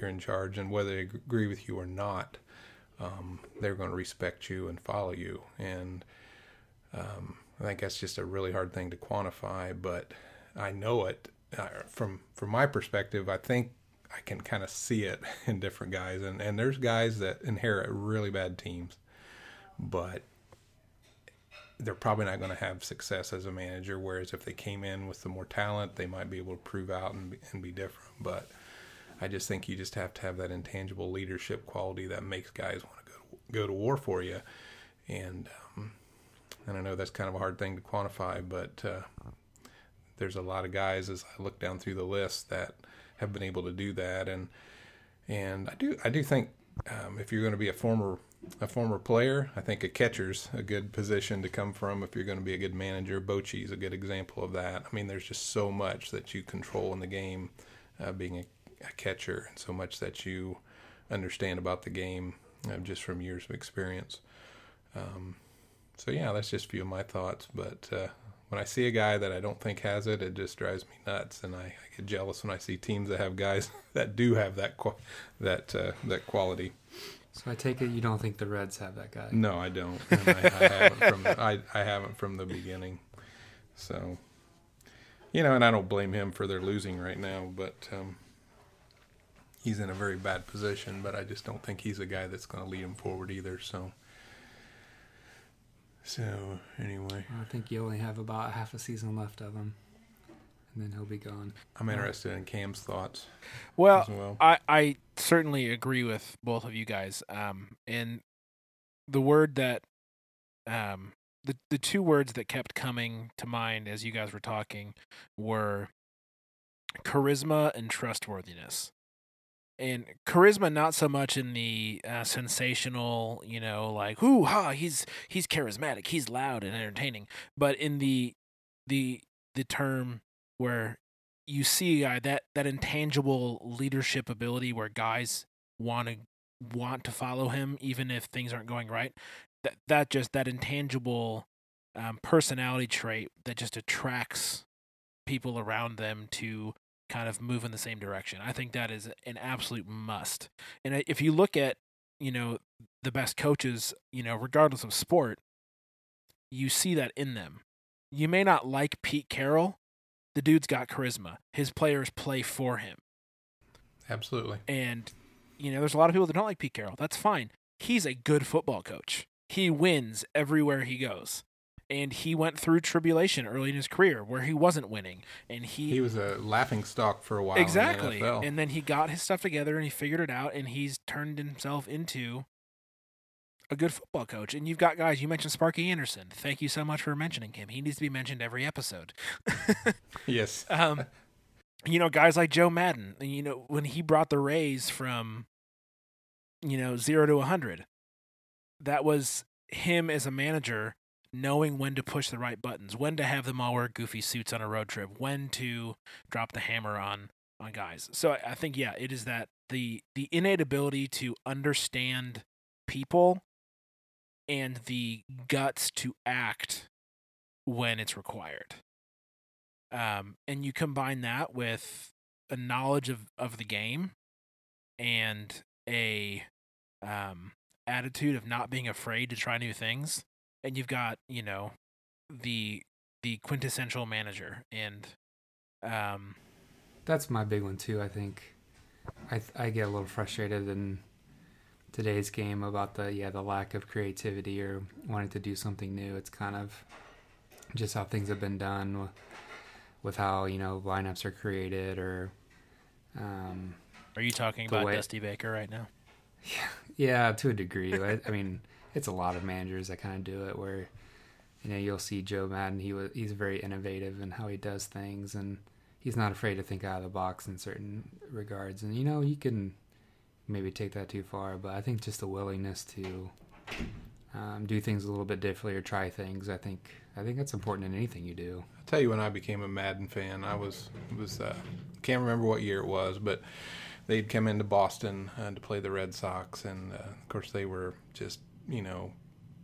you're in charge, and whether they agree with you or not, um, they're going to respect you and follow you. And um, I think that's just a really hard thing to quantify, but I know it uh, from from my perspective. I think I can kind of see it [LAUGHS] in different guys, and and there's guys that inherit really bad teams, but they're probably not going to have success as a manager. Whereas if they came in with the more talent, they might be able to prove out and be, and be different. But I just think you just have to have that intangible leadership quality that makes guys want to go to, go to war for you. And um, and I know that's kind of a hard thing to quantify, but uh, there's a lot of guys as I look down through the list that have been able to do that. And and I do I do think um, if you're going to be a former a former player, I think a catcher's a good position to come from if you're going to be a good manager. Bochy's a good example of that. I mean, there's just so much that you control in the game, uh, being a a catcher and so much that you understand about the game uh, just from years of experience. Um, so yeah, that's just a few of my thoughts. But uh, when I see a guy that I don't think has it, it just drives me nuts, and I, I get jealous when I see teams that have guys [LAUGHS] that do have that that uh, that quality. So I take it you don't think the Reds have that guy? No, I don't. [LAUGHS] I, I, haven't from I, I haven't from the beginning. So, you know, and I don't blame him for their losing right now, but um, he's in a very bad position, but I just don't think he's a guy that's going to lead him forward either. So, so anyway, I think you only have about half a season left of him, and then he'll be gone. I'm interested in Cam's thoughts. Well, well. I I certainly agree with both of you guys. Um, and the word that, um, the the two words that kept coming to mind as you guys were talking were charisma and trustworthiness and charisma not so much in the uh, sensational you know like whoo ha he's he's charismatic he's loud and entertaining but in the the the term where you see uh, that that intangible leadership ability where guys want to want to follow him even if things aren't going right that that just that intangible um, personality trait that just attracts people around them to kind of move in the same direction. I think that is an absolute must. And if you look at, you know, the best coaches, you know, regardless of sport, you see that in them. You may not like Pete Carroll, the dude's got charisma. His players play for him. Absolutely. And you know, there's a lot of people that don't like Pete Carroll. That's fine. He's a good football coach. He wins everywhere he goes. And he went through tribulation early in his career where he wasn't winning, and he, He was a laughing stock for a while. the exactly, NFL. and then he got his stuff together and he figured it out, and he's turned himself into a good football coach. And you've got guys. You mentioned Sparky Anderson. Thank you so much for mentioning him. He needs to be mentioned every episode. [LAUGHS] yes. um, you know, guys like Joe Maddon. You know, when he brought the Rays from, you know, zero to a hundred, that was him as a manager knowing when to push the right buttons, when to have them all wear goofy suits on a road trip, when to drop the hammer on on guys. So I, I think yeah, it is that the the innate ability to understand people and the guts to act when it's required. Um, and you combine that with a knowledge of, of the game and a um, attitude of not being afraid to try new things, and you've got you know the the quintessential manager. And um, That's my big one too. I think I th- I get a little frustrated in today's game about the yeah the lack of creativity or wanting to do something new. It's kind of just how things have been done with, with how you know lineups are created or um, are you talking about way- Dusty Baker right now? [LAUGHS] Yeah yeah, to a degree. I, I mean, it's a lot of managers that kind of do it. Where you know you'll see Joe Maddon. He was he's very innovative in how he does things, and he's not afraid to think out of the box in certain regards. And you know you can maybe take that too far, but I think just the willingness to um, do things a little bit differently or try things. I think I think that's important in anything you do. I'll tell you when I became a Maddon fan. I was was uh, can't remember what year it was, but they'd come into Boston uh, to play the Red Sox, and uh, of course they were just you know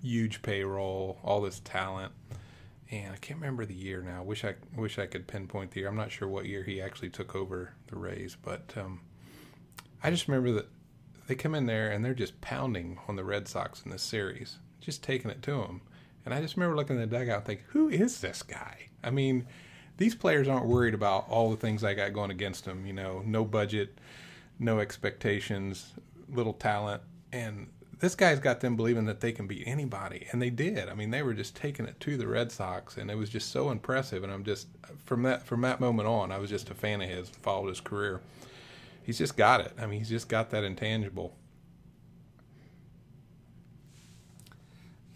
huge payroll, all this talent, and I can't remember the year now. Wish I wish I could pinpoint the year. I'm not sure what year he actually took over the Rays, but um, I just remember that they come in there and they're just pounding on the Red Sox in this series, just taking it to them. And I just remember looking at the dugout and thinking, who is this guy? I mean, these players aren't worried about all the things I got going against them. You know, no budget, no expectations, little talent. And this guy's got them believing that they can beat anybody. And they did. I mean, they were just taking it to the Red Sox. And it was just so impressive. And I'm just, from that, from that moment on, I was just a fan of his, followed his career. He's just got it. I mean, he's just got that intangible.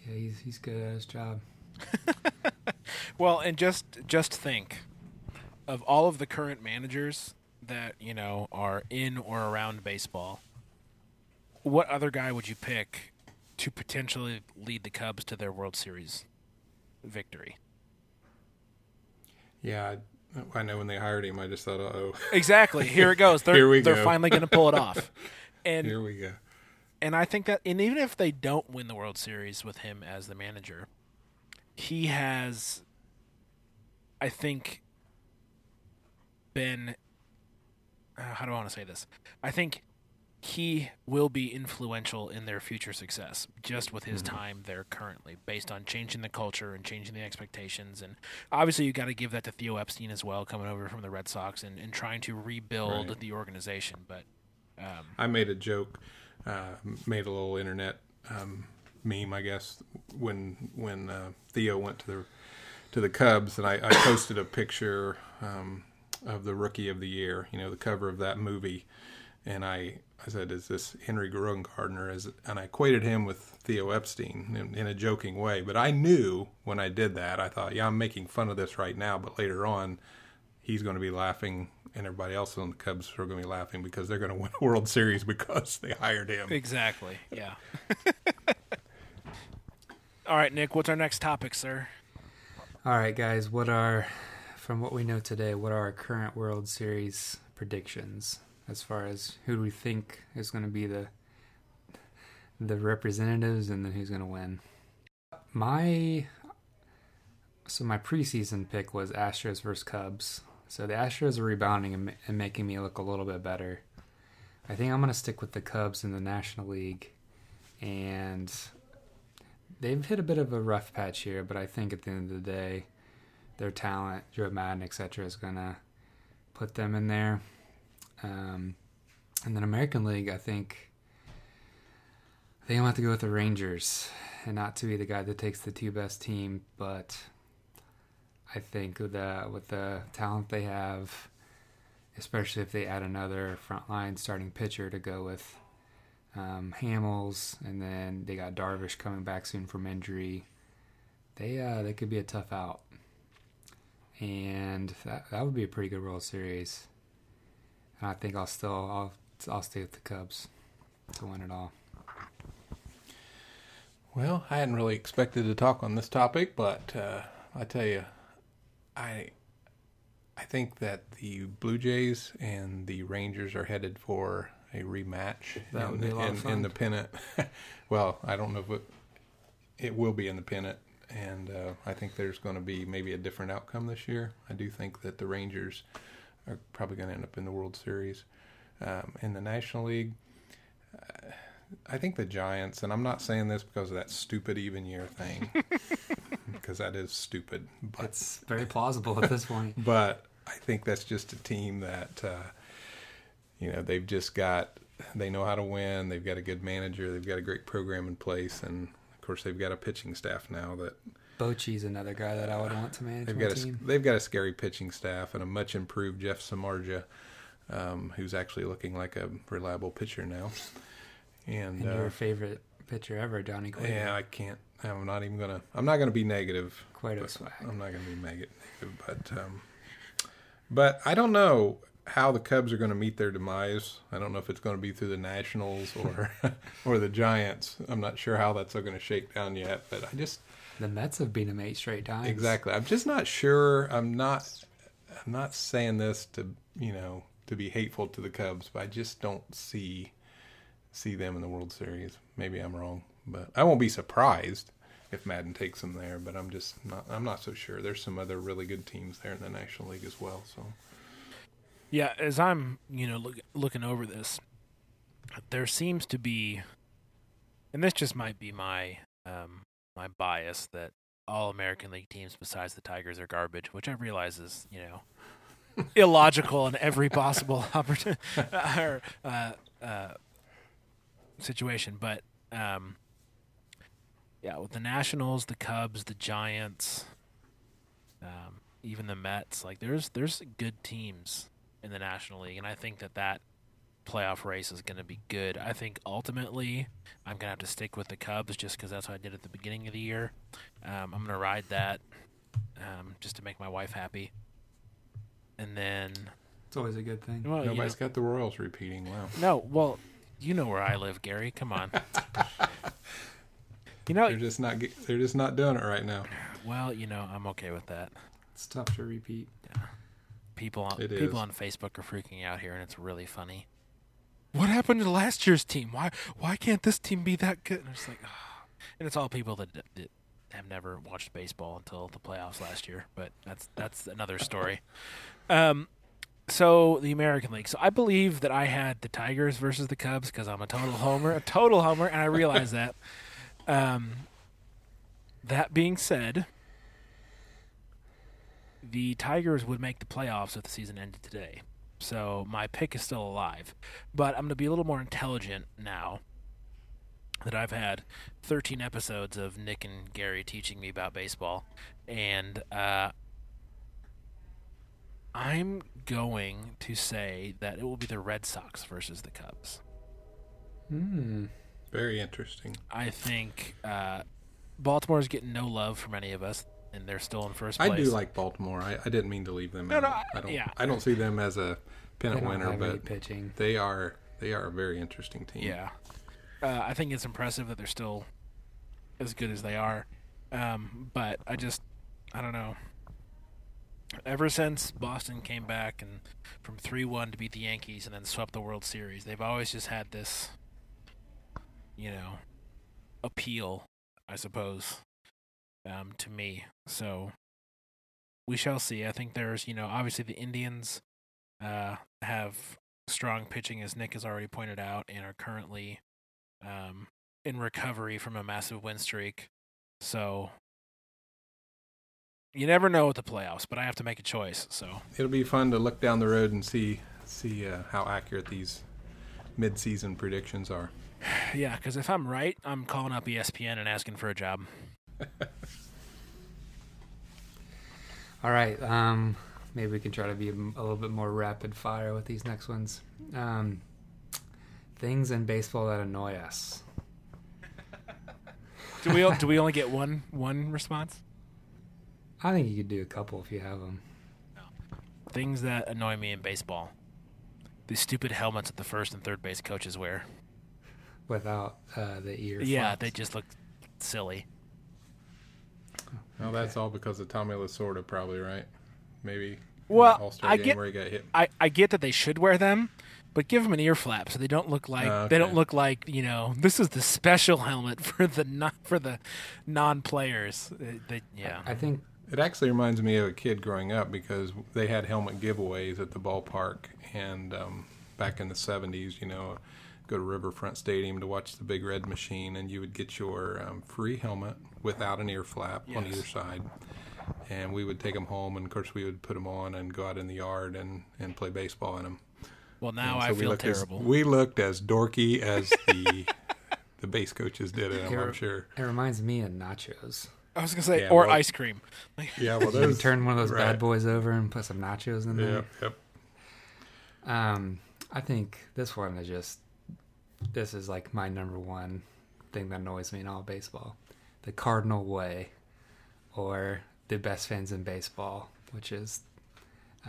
Yeah, he's he's good at his job. [LAUGHS] Well, and just just think of all of the current managers that you know are in or around baseball. What other guy would you pick to potentially lead the Cubs to their World Series victory? Yeah, I, I know when they hired him, I just thought, oh, Exactly. Here it goes. [LAUGHS] They're Here we they're go. finally going to pull it off. [LAUGHS] And here we go. and I think that, and even if they don't win the World Series with him as the manager, he has, I think, been. Uh, how do I want to say this? I think he will be influential in their future success just with his time there currently, based on changing the culture and changing the expectations. And obviously, you got to give that to Theo Epstein as well, coming over from the Red Sox and, and trying to rebuild Right. the organization. But um, I made a joke, uh, made a little internet um, meme, I guess, when when uh, Theo went to the to the Cubs, and I, I posted a picture um, of the Rookie of the Year, you know, the cover of that movie, and I I said, "Is this Henry Gardner?" Is and I equated him with Theo Epstein in, in a joking way, but I knew when I did that, I thought, "Yeah, I'm making fun of this right now," but later on, he's going to be laughing. And everybody else on the Cubs are going to be laughing because they're going [LAUGHS] to win a World Series because they hired him. Exactly. Yeah. [LAUGHS] All right, Nick. What's our next topic, sir? All right, guys. What are from what we know today? What are our current World Series predictions as far as who do we think is going to be the the representatives and then who's going to win? My so my preseason pick was Astros versus Cubs. So the Astros are rebounding and, and making me look a little bit better. I think I'm going to stick with the Cubs in the National League, and they've hit a bit of a rough patch here. But I think at the end of the day, their talent, Joe Maddon, etc., is going to put them in there. Um, and then American League, I think. I think I'm to have to go with the Rangers. and not to be the guy that takes the two best team, but I think with the with the talent they have, especially if they add another frontline starting pitcher to go with um, Hamels, and then they got Darvish coming back soon from injury. They uh, they could be a tough out, and that that would be a pretty good World Series. And I think I'll still I'll I'll stay with the Cubs to win it all. Well, I hadn't really expected to talk on this topic, but uh, I tell you, I I think that the Blue Jays and the Rangers are headed for a rematch That in, would be a lot in, in the pennant. [LAUGHS] well, I don't know if it, it will be in the pennant, and uh, I think there's going to be maybe a different outcome this year. I do think that the Rangers are probably going to end up in the World Series. Um, in the National League, I think the Giants, and I'm not saying this because of that stupid even year thing, [LAUGHS] because that is stupid. But It's very plausible at this point. [LAUGHS] but I think that's just a team that uh, you know they've just got they know how to win. They've got a good manager. They've got a great program in place, and of course they've got a pitching staff now that Bochy's another guy that I would want to manage they've got a team. they've got a scary pitching staff and a much improved Jeff Samardzija, um, who's actually looking like a reliable pitcher now. And, And uh, your favorite pitcher ever, Johnny Cueto. Yeah, I can't. I'm not even gonna. I'm not gonna be negative. Cueto swag. I'm not gonna be negative, but um, but I don't know how the Cubs are going to meet their demise. I don't know if it's going to be through the Nationals or [LAUGHS] or the Giants. I'm not sure how that's going to shake down yet. But I just The Mets have beat him eight straight times. exactly. I'm just not sure. I'm not. I'm not saying this to you know to be hateful to the Cubs, but I just don't see see them in the World Series. Maybe I'm wrong, but I won't be surprised if Maddon takes them there. But I'm just not. I'm not so sure. There's some other really good teams there in the National League as well. So Yeah, as I'm, you know, look, looking over this, there seems to be, and this just might be my um, my bias that all American League teams besides the Tigers are garbage, which I realize is, you know, illogical in every possible [LAUGHS] opportunity [LAUGHS] or uh, uh, situation. But um, yeah, with the Nationals, the Cubs, the Giants, um, even the Mets, like there's there's good teams in the National League, and I think that that playoff race is going to be good. I think ultimately I'm going to have to stick with the Cubs just because that's what I did at the beginning of the year. Um, I'm going to ride that um, just to make my wife happy, and then It's always a good thing. well, you know- nobody's got the Royals repeating. Wow. no, well, you know where I live, Gary. Come on. [LAUGHS] you know, They're just not. They're just not doing it right now. well, you know, I'm okay with that. It's tough to repeat. People on It people is. on Facebook are freaking out here, and it's really funny. What happened to last year's team? Why why can't this team be that good? And it's like, ah. and it's all people that, that have never watched baseball until the playoffs last year. But that's that's another story. Um, so the American League. So I believe that I had the Tigers versus the Cubs because I'm a total homer, a total homer, and I realize that. Um, that being said, the Tigers would make the playoffs if the season ended today. So my pick is still alive. But I'm going to be a little more intelligent now that I've had 13 episodes of Nick and Gary teaching me about baseball. And uh, I'm going to say that it will be the Red Sox versus the Cubs. Hmm. Very interesting. I think uh, Baltimore's getting no love from any of us, and they're still in first place. I do like Baltimore. I, I didn't mean to leave them. No, out. no, I- I don't. yeah. I don't see them as a They pennant don't winner, have any but pitching. they are. They are a very interesting team. Yeah. Uh, I think it's impressive that they're still as good as they are. Um, but I just, I don't know. Ever since Boston came back and from 3 1 to beat the Yankees and then swept the World Series, they've always just had this, you know, appeal, I suppose, um, to me. So we shall see. I think there's, you know, obviously the Indians uh, have strong pitching, as Nick has already pointed out, and are currently um, in recovery from a massive win streak. So you never know with the playoffs, but I have to make a choice. So It'll be fun to look down the road and see see uh, how accurate these mid-season predictions are. [SIGHS] Yeah, because if I'm right, I'm calling up ESPN and asking for a job. [LAUGHS] All right. Um, maybe we can try to be a, a little bit more rapid fire with these next ones. Um, things in baseball that annoy us. Do we do we [LAUGHS] only get one one response? I think you could do a couple if you have them. Things that annoy me in baseball. The stupid helmets that the first and third base coaches wear. without uh, the ear. Yeah, flaps. they just look silly. Well, that's all because of Tommy Lasorda, probably, right? Maybe. Well, I get- where he got hit. I, I get that they should wear them, but give them an ear flap so they don't look like Oh, they don't look like you know this is the special helmet [LAUGHS] for the non for the non players. Yeah, I think It actually reminds me of a kid growing up because they had helmet giveaways at the ballpark, and um, back in the '70s, you know, go to Riverfront Stadium to watch the Big Red Machine, and you would get your um, free helmet without an ear flap on either side, and we would take them home, and of course we would put them on and go out in the yard and and play baseball in them. well now so I we feel looked as- terrible. we looked as dorky as the [LAUGHS] the base coaches did it. I'm, Here- I'm sure. it reminds me of nachos. I was gonna say Yeah, or well- ice cream. [LAUGHS] Yeah, well, [LAUGHS] You turn one of those right. bad boys over and put some nachos in there. Yep, yep. Um, I think this one is just this is like my number one thing that annoys me in all baseball: the Cardinal way, or the best fans in baseball, which is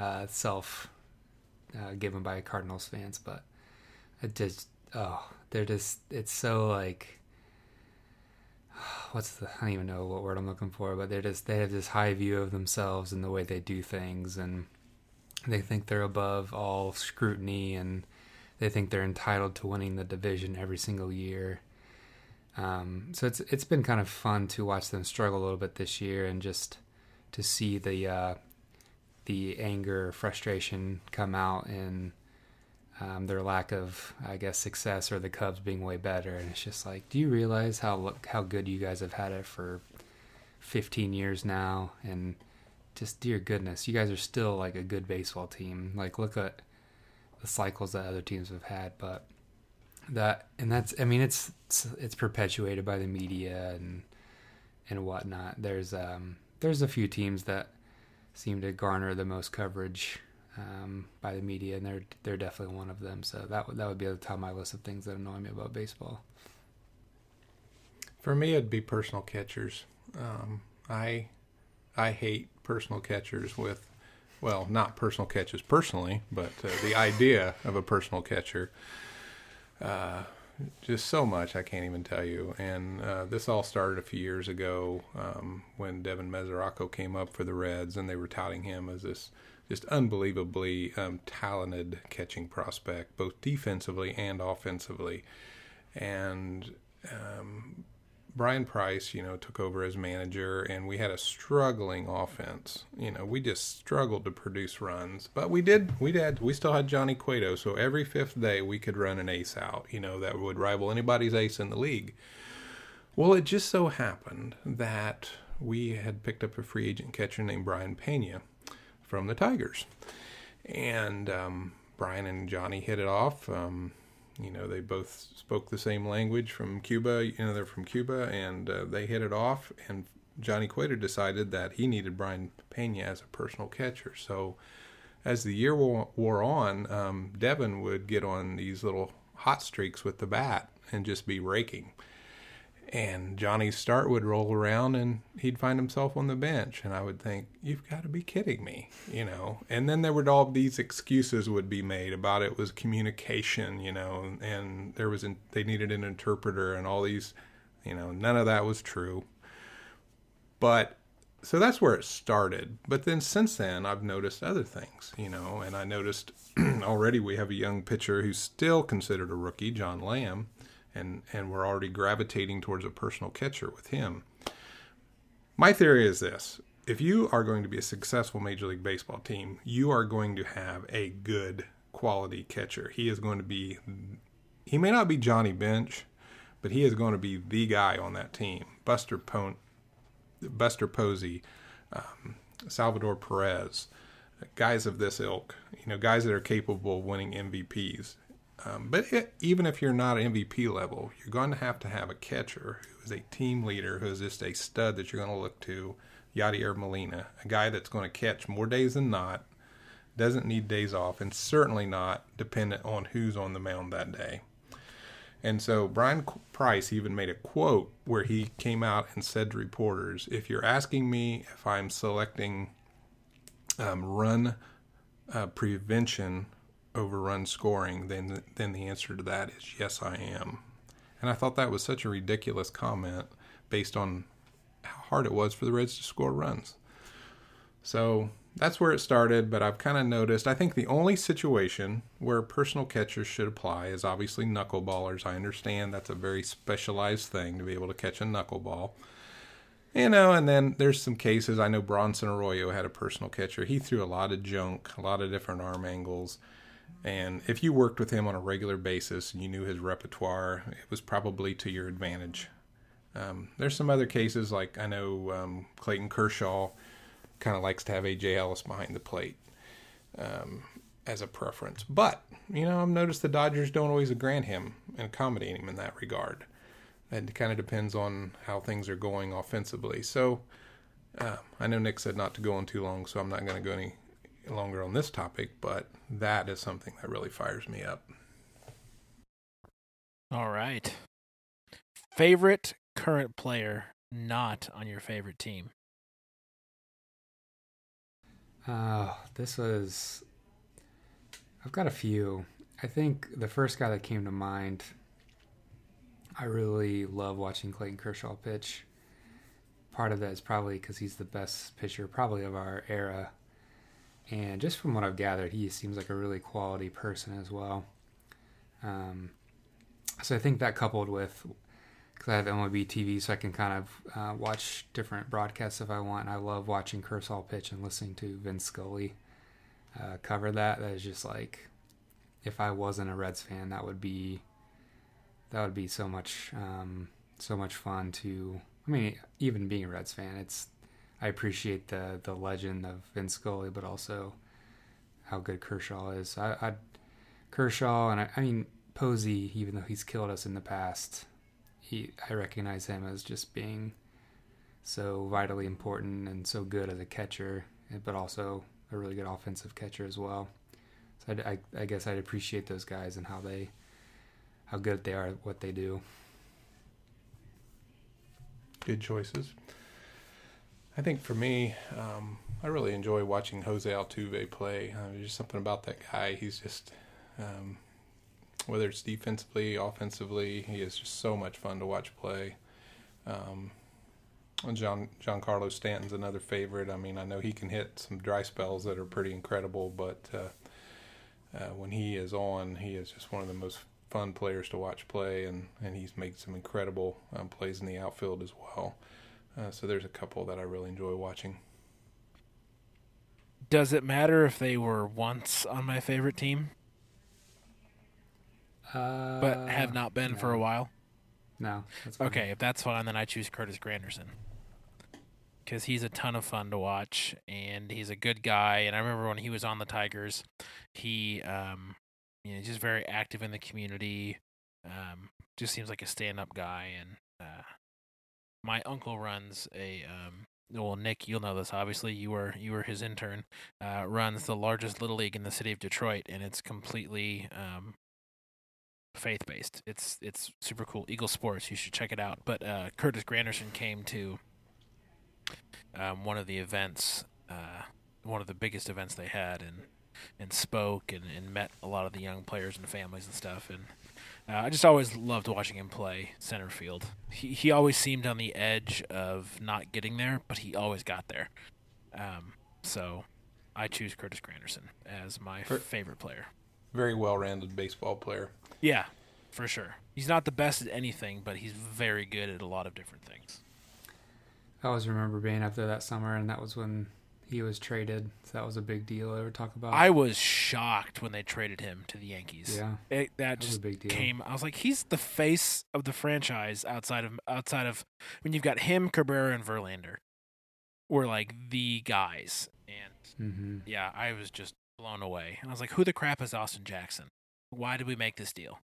uh, self uh, given by Cardinals fans, but it just oh, they're just it's so like what's the I don't even know what word I'm looking for, but they're just they have this high view of themselves and the way they do things and they think they're above all scrutiny and they think they're entitled to winning the division every single year. Um, so it's it's been kind of fun to watch them struggle a little bit this year and just to see the uh, the anger, frustration come out in um, their lack of, I guess, success or the Cubs being way better. And it's just like, do you realize how how good you guys have had it for 15 years now? And just dear goodness, you guys are still like a good baseball team. Like look at the cycles that other teams have had, but that and that's I mean it's it's, it's perpetuated by the media and and whatnot. There's um there's a few teams that seem to garner the most coverage um, by the media, and they're they're definitely one of them. So that would that would be at the top of my list of things that annoy me about baseball. For me, it'd be personal catchers. Um, I I hate personal catchers with, well, not personal catches personally, but uh, the idea of a personal catcher. Uh, just so much I can't even tell you. And uh, this all started a few years ago um, when Devin Mesoraco came up for the Reds, and they were touting him as this just unbelievably um, talented catching prospect, both defensively and offensively. And um, Bryan Price, you know, took over as manager, and we had a struggling offense. You know, we just struggled to produce runs, but we did. We did. We still had Johnny Cueto, so every fifth day we could run an ace out. You know, that would rival anybody's ace in the league. Well, it just so happened that we had picked up a free agent catcher named Brayan Peña from the Tigers, and um, Brayan and Johnny hit it off. Um, you know, they both spoke the same language from Cuba. You know, they're from Cuba, and uh, they hit it off. And Johnny Cueto decided that he needed Brayan Peña as a personal catcher. So, as the year wore, on, um, Devin would get on these little hot streaks with the bat and just be raking. And Johnny start would roll around and he'd find himself on the bench. And I would think, you've got to be kidding me, you know. And then there would all these excuses would be made about it was communication, you know, and there was, an, they needed an interpreter and all these, you know, none of that was true. But so that's where it started. But then since then, I've noticed other things, you know, and I noticed [CLEARS THROAT] already we have a young pitcher who's still considered a rookie, John Lamb and and we're already gravitating towards a personal catcher with him. My theory is this: if you are going to be a successful Major League Baseball team, you are going to have a good quality catcher. He is going to be he may not be Johnny Bench, but he is going to be the guy on that team. Buster Pone, Buster Posey, um, Salvador Perez, guys of this ilk, you know, guys that are capable of winning MVPs. Um, but it, even if you're not MVP level, you're going to have to have a catcher who is a team leader, who is just a stud that you're going to look to. Yadier Molina, a guy that's going to catch more days than not, doesn't need days off, and certainly not dependent on who's on the mound that day. And so Bryan Price even made a quote where he came out and said to reporters, If you're asking me if I'm selecting um, run uh, prevention over run scoring, then, then the answer to that is yes, I am. And I thought that was such a ridiculous comment based on how hard it was for the Reds to score runs. So that's where it started, but I've kind of noticed. I think the only situation where personal catchers should apply is obviously knuckleballers. I understand that's a very specialized thing to be able to catch a knuckleball. You know, and then there's some cases. I know Bronson Arroyo had a personal catcher. He threw a lot of junk, a lot of different arm angles. And if you worked with him on a regular basis and you knew his repertoire, it was probably to your advantage. Um, there's some other cases, like I know um, Clayton Kershaw kind of likes to have AJ Ellis behind the plate um, as a preference. But, you know, I've noticed the Dodgers don't always grant him and accommodate him in that regard. It kind of depends on how things are going offensively. So uh, I know Nick said not to go on too long, so I'm not going to go any longer on this topic, but that is something that really fires me up. All right. Favorite current player not on your favorite team? Uh, this was. I've got a few. I think the first guy that came to mind, I really love watching Clayton Kershaw pitch. Part of that is probably because he's the best pitcher, probably of our era. And just from what I've gathered, he seems like a really quality person as well. Um, so I think that coupled with because I have MLB TV, so I can kind of uh, watch different broadcasts if I want. And I love watching Kershaw pitch and listening to Vince Scully uh, cover that. That is just like, if I wasn't a Reds fan, that would be that would be so much um, so much fun to. I mean, even being a Reds fan, it's I appreciate the the legend of Vince Scully, but also how good Kershaw is. I, I Kershaw and I, I mean Posey, even though he's killed us in the past he I recognize him as just being so vitally important and so good as a catcher, but also a really good offensive catcher as well. So I, I, I guess I'd appreciate those guys and how they how good they are at what they do. Good choices. I think for me, um, I really enjoy watching Jose Altuve play. Uh, there's just something about that guy. He's just um, whether it's defensively, offensively. He is just so much fun to watch play. Um, John Giancarlo Stanton's another favorite. I mean, I know he can hit some dry spells that are pretty incredible, but uh, uh, when he is on, he is just one of the most fun players to watch play, and, and he's made some incredible um, plays in the outfield as well. Uh, so there's a couple that I really enjoy watching. Does it matter if they were once on my favorite team? Uh, but have not been no. for a while. No. okay, if that's fine, then I choose Curtis Granderson because he's a ton of fun to watch and he's a good guy. And I remember when he was on the Tigers, he um, you know, just very active in the community. Um, just seems like a stand-up guy. And my uncle runs a um, well, Nick, you'll know this. Obviously, you were you were his intern. Uh, runs the largest little league in the city of Detroit, and it's completely um, faith based. It's it's super cool. Eagle Sports, you should check it out. But uh, Curtis Granderson came to um, one of the events, uh, one of the biggest events they had, and and spoke and, and met a lot of the young players and families and stuff. And uh, I just always loved watching him play center field. He he always seemed on the edge of not getting there, but he always got there. Um, so I choose Curtis Granderson as my favorite player. Very well-rounded baseball player. Yeah, for sure. He's not the best at anything, but he's very good at a lot of different things. I always remember being up there that summer, and that was when he was traded. So that was a big deal. I ever talk about? I was shocked when they traded him to the Yankees. Yeah, it, that, that just big deal. came. I was like, he's the face of the franchise outside of outside of when you've got him, Cabrera, and Verlander, were like the guys. And mm-hmm. yeah, I was just blown away. And I was like, who the crap is Austin Jackson? Why did we make this deal?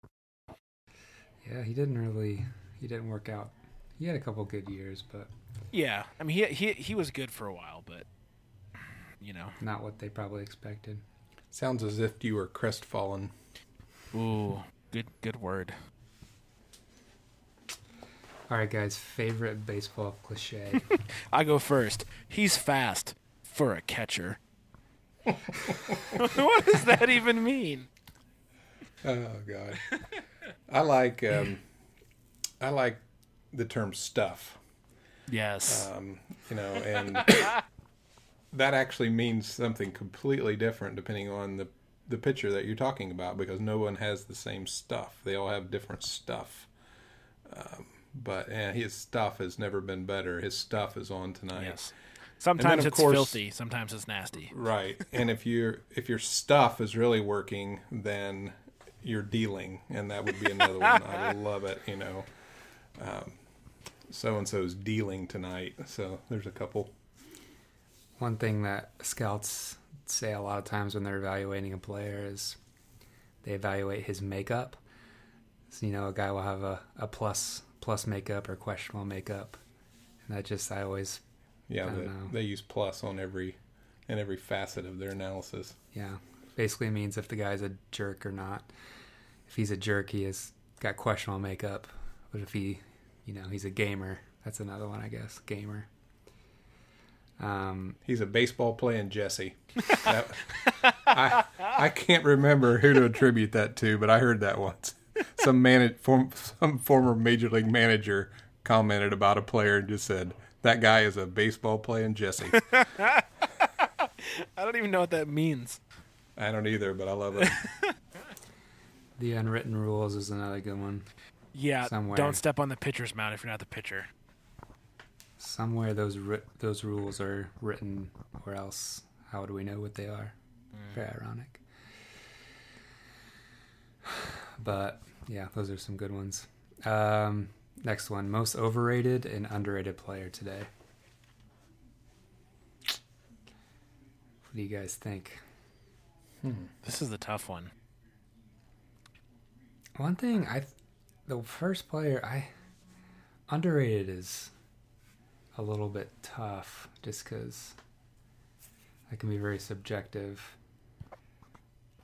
Yeah, he didn't really. He didn't work out. He had a couple good years, but Yeah, I mean he he he was good for a while, but you know. not what they probably expected. Sounds as if you were crestfallen. Ooh, good good word. All right, guys. Favorite baseball cliche. [LAUGHS] I go first. He's fast for a catcher. [LAUGHS] what does that even mean? Oh God, I like um, I like the term stuff. Yes. Um, you know, and [LAUGHS] that actually means something completely different depending on the the pitcher that you're talking about because no one has the same stuff. They all have different stuff. Um, but and his stuff has never been better. His stuff is on tonight. yes. Sometimes of it's course- filthy. Sometimes it's nasty. Right. [LAUGHS] and if your if your stuff is really working, then you're dealing, and that would be another one. I [LAUGHS] love it. You know, so and so's dealing tonight. So there's a couple. One thing that scouts say a lot of times when they're evaluating a player is they evaluate his makeup. So, you know, a guy will have a, a plus plus makeup or questionable makeup, and that just I always Yeah, I don't the, know. they use plus on every in every facet of their analysis. yeah basically means if the guy's a jerk or not. If he's a jerk, he has got questionable makeup. But if he, you know, he's a gamer, that's another one I guess. Gamer. Um, He's a baseball playing Jesse. That- I I can't remember who to attribute that to, but I heard that once. Some man, form, some former major league manager commented about a player and just said that guy is a baseball playing Jesse. [LAUGHS] I don't even know what that means. I don't either, but I love it. [LAUGHS] the unwritten rules is another good one. Yeah, Somewhere. don't step on the pitcher's mound if you're not the pitcher. Somewhere those ri- those rules are written, or else how do we know what they are? Very ironic. But yeah, those are some good ones. Um, next one: most overrated and underrated player today. What do you guys think? This is the tough one. One thing I, the first player I underrated is a little bit tough, just because that can be very subjective.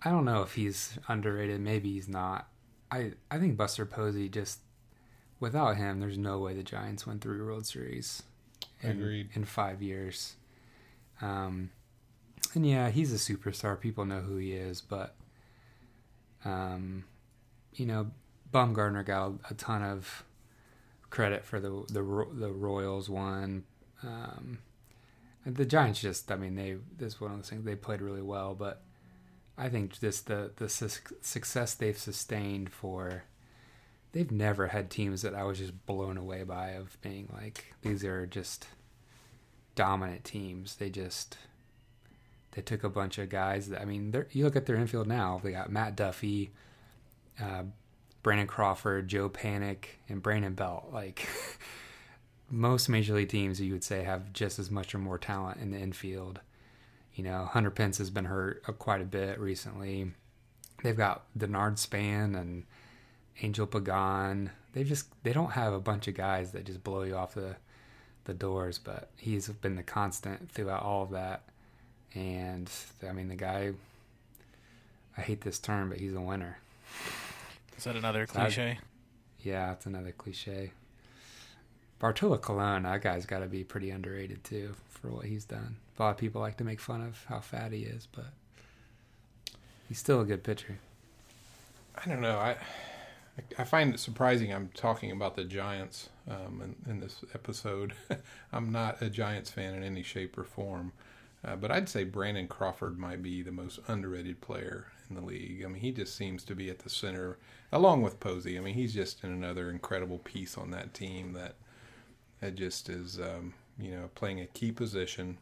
I don't know if he's underrated. Maybe he's not. I I think Buster Posey just without him, there's no way the Giants win three World Series. In, Agreed. In five years. Um, and yeah, he's a superstar. People know who he is, but um, you know, Bumgarner got a ton of credit for the the the Royals one. Um, the Giants just, I mean, they this one of those things they played really well, but I think just the the su- success they've sustained for. They've never had teams that I was just blown away by of being like these are just dominant teams. They just they took a bunch of guys that I mean, you look at their infield now. They got Matt Duffy, uh, Brandon Crawford, Joe Panik, and Brandon Belt. Like [LAUGHS] most major league teams, you would say have just as much or more talent in the infield. You know, Hunter Pence has been hurt uh, quite a bit recently. They've got Denard Span and Angel Pagan. They just they don't have a bunch of guys that just blow you off the the doors, but he's been the constant throughout all of that. And I mean, the guy. I hate this term, but he's a winner. [LAUGHS] Is that another So I- cliche? Yeah, it's another cliche. Bartolo Colon, that guy's got to be pretty underrated too for what he's done. A lot of people like to make fun of how fat he is, but he's still a good pitcher. I don't know. I I find it surprising. I'm talking about the Giants um, in, in this episode. [LAUGHS] I'm not a Giants fan in any shape or form, uh, but I'd say Brandon Crawford might be the most underrated player in the league. I mean, he just seems to be at the center, along with Posey. I mean, he's just another incredible piece on that team that that just is, um, you know, playing a key position,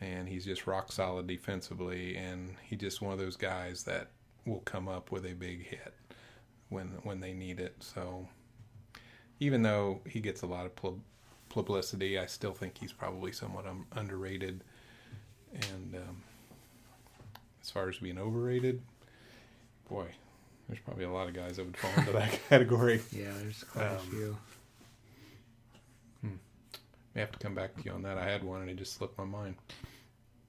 and he's just rock solid defensively, and he's just one of those guys that will come up with a big hit when when they need it. So even though he gets a lot of pub- publicity, I still think he's probably somewhat um, underrated. And um, as far as being overrated, boy, There's probably a lot of guys that would fall into that [LAUGHS] category. Yeah, there's quite a Um, few. May have to come back to you on that. I had one and it just slipped my mind.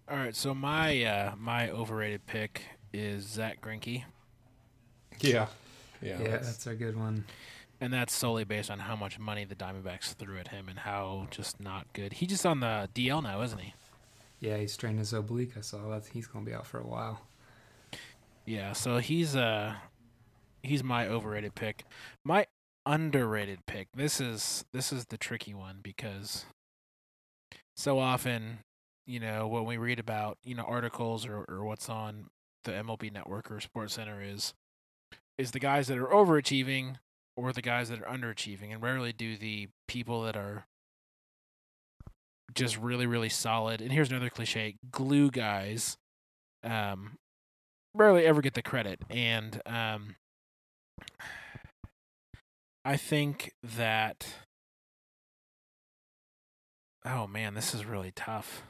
All right, so my uh, my overrated pick is Zack Greinke, Yeah. Yeah. Yeah, that's- that's a good one. and that's solely based on how much money the Diamondbacks threw at him and how just not good. He just on the DL now, isn't he? Yeah, he strained his oblique. I saw that. He's going to be out for a while. Yeah, so he's uh he's my overrated pick. My underrated pick. This is this is the tricky one because so often, you know, when we read about, you know, articles or, or what's on the MLB network or Sports Center is is the guys that are overachieving or the guys that are underachieving and rarely do the people that are just really, really solid. And here's another cliche, glue guys um rarely ever get the credit. And um, I think that. Oh man, this is really tough.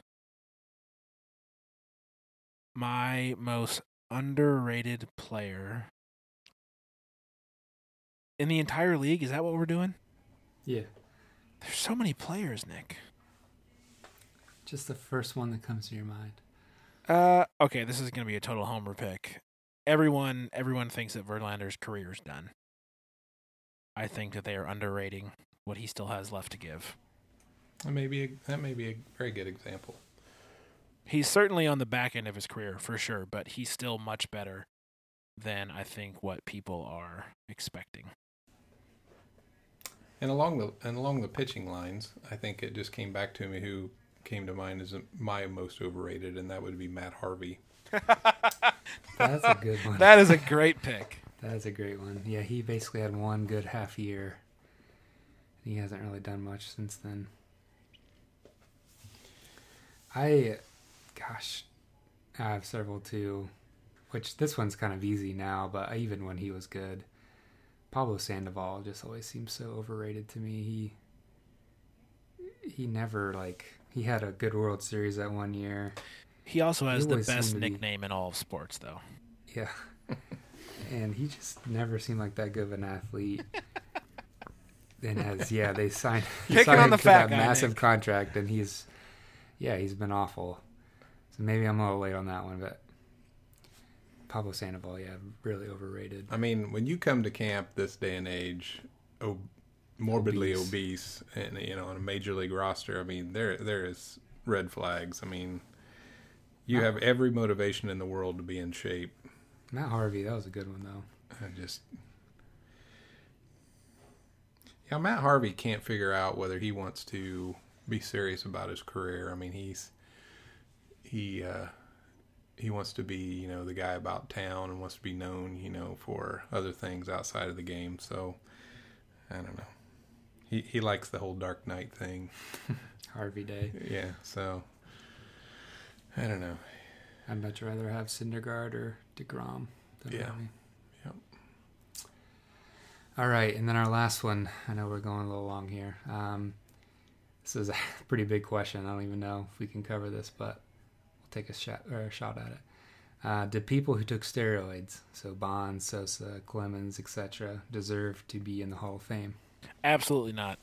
My most underrated player in the entire league. Is that what we're doing? Yeah. There's so many players, Nick. Just the first one that comes to your mind. Uh, okay, this is gonna be a total homer pick. Everyone, everyone thinks that Verlander's career is done. I think that they are underrating what he still has left to give. That may be a, that may be a very good example. He's certainly on the back end of his career for sure, but he's still much better than I think what people are expecting. And along the and along the pitching lines, I think it just came back to me who came to mind as my most overrated, and that would be Matt Harvey. [LAUGHS] That's a good one. That is a great pick. That is a great one. Yeah, he basically had one good half year. He hasn't really done much since then. I, gosh, I have several too, which this one's kind of easy now, but even when he was good, Pablo Sandoval just always seems so overrated to me. He he never like he had a good World Series that one year. He also has He the best seemed be- nickname in all of sports, though. Yeah. [LAUGHS] and he just never seemed like that good of an athlete. and as yeah, they signed, [LAUGHS] Picking signed on him the to fat that guy, massive Nick. contract, and he's yeah, he's been awful. So maybe I'm a little late on that one, but Pablo Sandoval, yeah, really overrated. I mean, when you come to camp this day and age, ob- morbidly Obese. obese, and you know, on a major league roster, I mean, there there is red flags. I mean, you have every motivation in the world to be in shape. Matt Harvey, that was a good one though. I just yeah, Matt Harvey can't figure out whether he wants to be serious about his career. I mean, he's he uh, he wants to be you know the guy about town and wants to be known you know for other things outside of the game. So I don't know. He he likes the whole Dark Knight thing. [LAUGHS] Harvey Day. Yeah. So I don't know. I'd much rather have Syndergaard or Degrom than Yeah. Harvey. Yep. All right, and then our last one. I know we're going a little long here. Um, this is a [LAUGHS] pretty big question. I don't even know if we can cover this, but we'll take a shot or a shot at it. Uh, did people who took steroids, so Bonds, Sosa, Clemens, etc., deserve to be in the Hall of Fame? Absolutely not.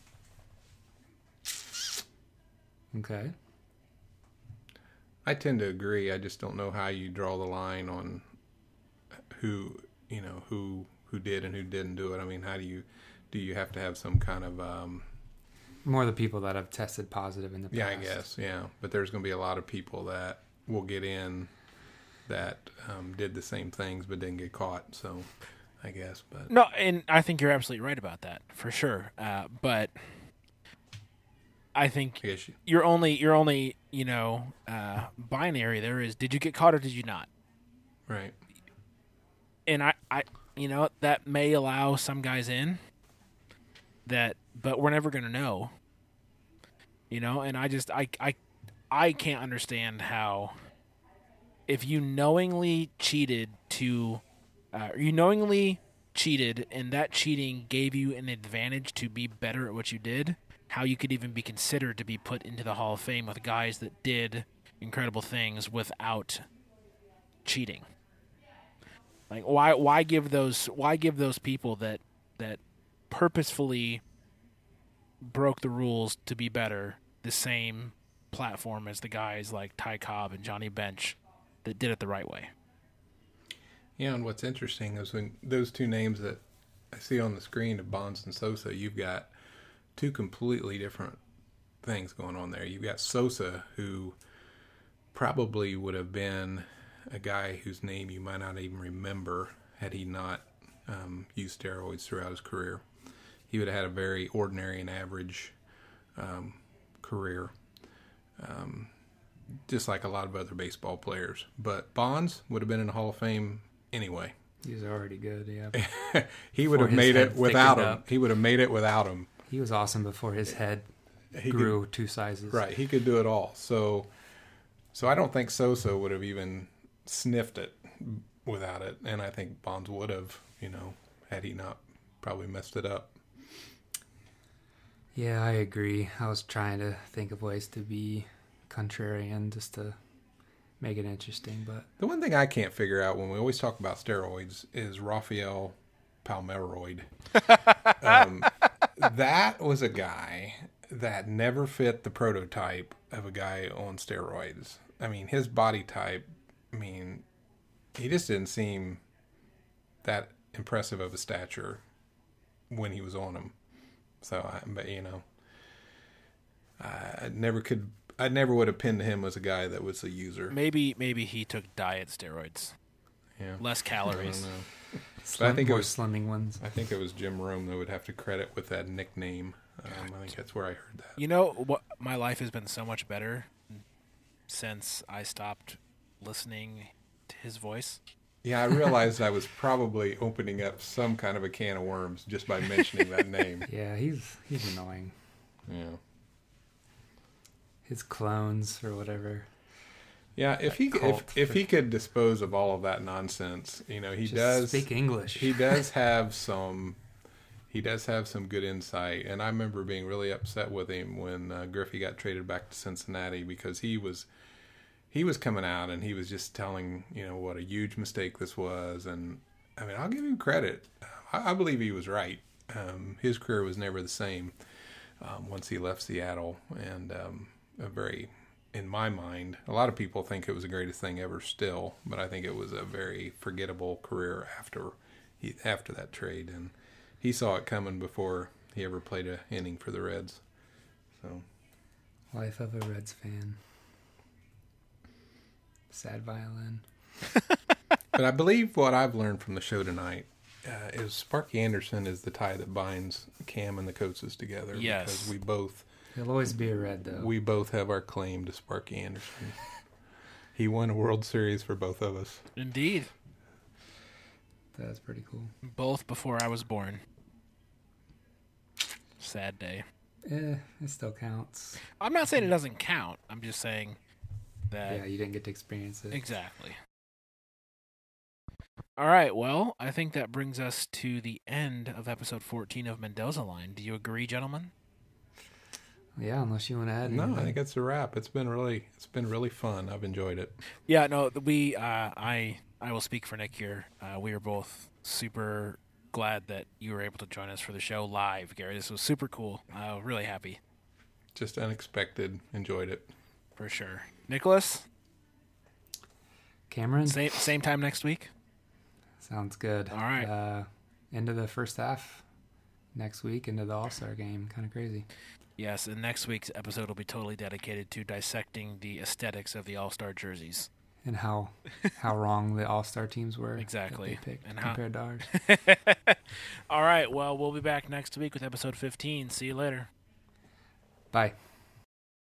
Okay. I tend to agree. I just don't know how you draw the line on who you know who who did and who didn't do it. I mean, how do you do? You have to have some kind of um, More the people that have tested positive in the past. yeah, I guess yeah. But there's going to be a lot of people that will get in that um, did the same things but didn't get caught. So I guess, but No, and I think you're absolutely right about that for sure. Uh, but I think I you, you're only you're only you know uh, binary. There is did you get caught or did you not? right. And I I you know that may allow some guys in. That, but we're never gonna know. You know, and I just I I I can't understand how if you knowingly cheated to uh, you knowingly cheated and that cheating gave you an advantage to be better at what you did how you could even be considered to be put into the hall of fame with guys that did incredible things without cheating Like why why give those why give those people that that purposefully broke the rules to be better the same platform as the guys like Ty Cobb and Johnny Bench that did it the right way. Yeah, and what's interesting is when those two names that I see on the screen of Bonds and Sosa, you've got two completely different things going on there. You've got Sosa, who probably would have been a guy whose name you might not even remember had he not um, used steroids throughout his career. He would have had a very ordinary and average um, career, um, just like a lot of other baseball players. But Bonds would have been in the Hall of Fame anyway. He's already good. Yeah, [LAUGHS] he would Before have made it without him. up. He would have made it without him. He was awesome before his head He could- grew two sizes. Right, he could do it all. So, so I don't think Sosa would have even sniffed it without it, and I think Bonds would have, you know, had he not probably messed it up. Yeah, I agree. I was trying to think of ways to be contrarian just to make it interesting, but The one thing I can't figure out when we always talk about steroids is Rafael Palmeroid. [LAUGHS] um, that was a guy that never fit the prototype of a guy on steroids. I mean, his body type, I mean, he just didn't seem that impressive of a stature when he was on them. So, I, but you know, I never could, I never would have pinned him as a guy that was a user. Maybe maybe he took diet steroids, Yeah. less [LAUGHS] I calories. Don't slim, I think it more was- slimming ones. I think it was Jim Rome that would have to credit with that nickname. Um, I think that's where I heard that. You know what? My life has been so much better since I stopped listening to his voice. Yeah, I realized I was probably opening up some kind of a can of worms just by mentioning that name. [LAUGHS] Yeah, he's he's annoying. Yeah. His clones or whatever. Yeah, if he if, if he could dispose of all of that nonsense, you know, he Just does speak English. he does [LAUGHS] have some he does have some good insight. And i remember being really upset with him when uh, griffey got traded back to cincinnati because he was he was coming out and he was just telling you know what a huge mistake this was. And i mean i'll give him credit. I, I believe he was right. Um, his career was never the same um, once he left seattle. And um, a very in my mind a lot of people think it was the greatest thing ever still but i think it was a very forgettable career after he after that trade, and he saw it coming before he ever played a inning for the Reds. So Life of a Reds fan. Sad violin. [LAUGHS] but I believe what I've learned from the show tonight uh, is Sparky Anderson is the tie that binds Cam and the coaches together. Yes. because we both He'll always be a red though. we both have our claim to Sparky Anderson. [LAUGHS] he won a World Series for both of us. Indeed, That's pretty cool. both before I was born. Sad day. Eh, it still counts. I'm not saying it doesn't count. I'm just saying that yeah, you didn't get to experience it. Exactly. All right. Well, I think that brings us to the end of episode 14 of Mendoza Line. Do you agree, gentlemen? Yeah, unless you want to add. No, I think it's a wrap. It's been really it's been really fun. I've enjoyed it. Yeah. No. We. Uh, I. I will speak for Nick here. Uh, we are both super glad that you were able to join us for the show live, Gary. This was super cool. Uh, really happy Just unexpected. Enjoyed it. for sure. Nicholas, Cameron. same same time next week. Sounds good. All right. Uh, end of the first half next week into the All Star game. Kind of crazy. Yes, and next week's episode will be totally dedicated to dissecting the aesthetics of the All Star jerseys. And how how [LAUGHS] wrong the All Star teams were. Exactly. And how- compared to ours. [LAUGHS] All right. Well, we'll be back next week with episode 15. See you later. Bye.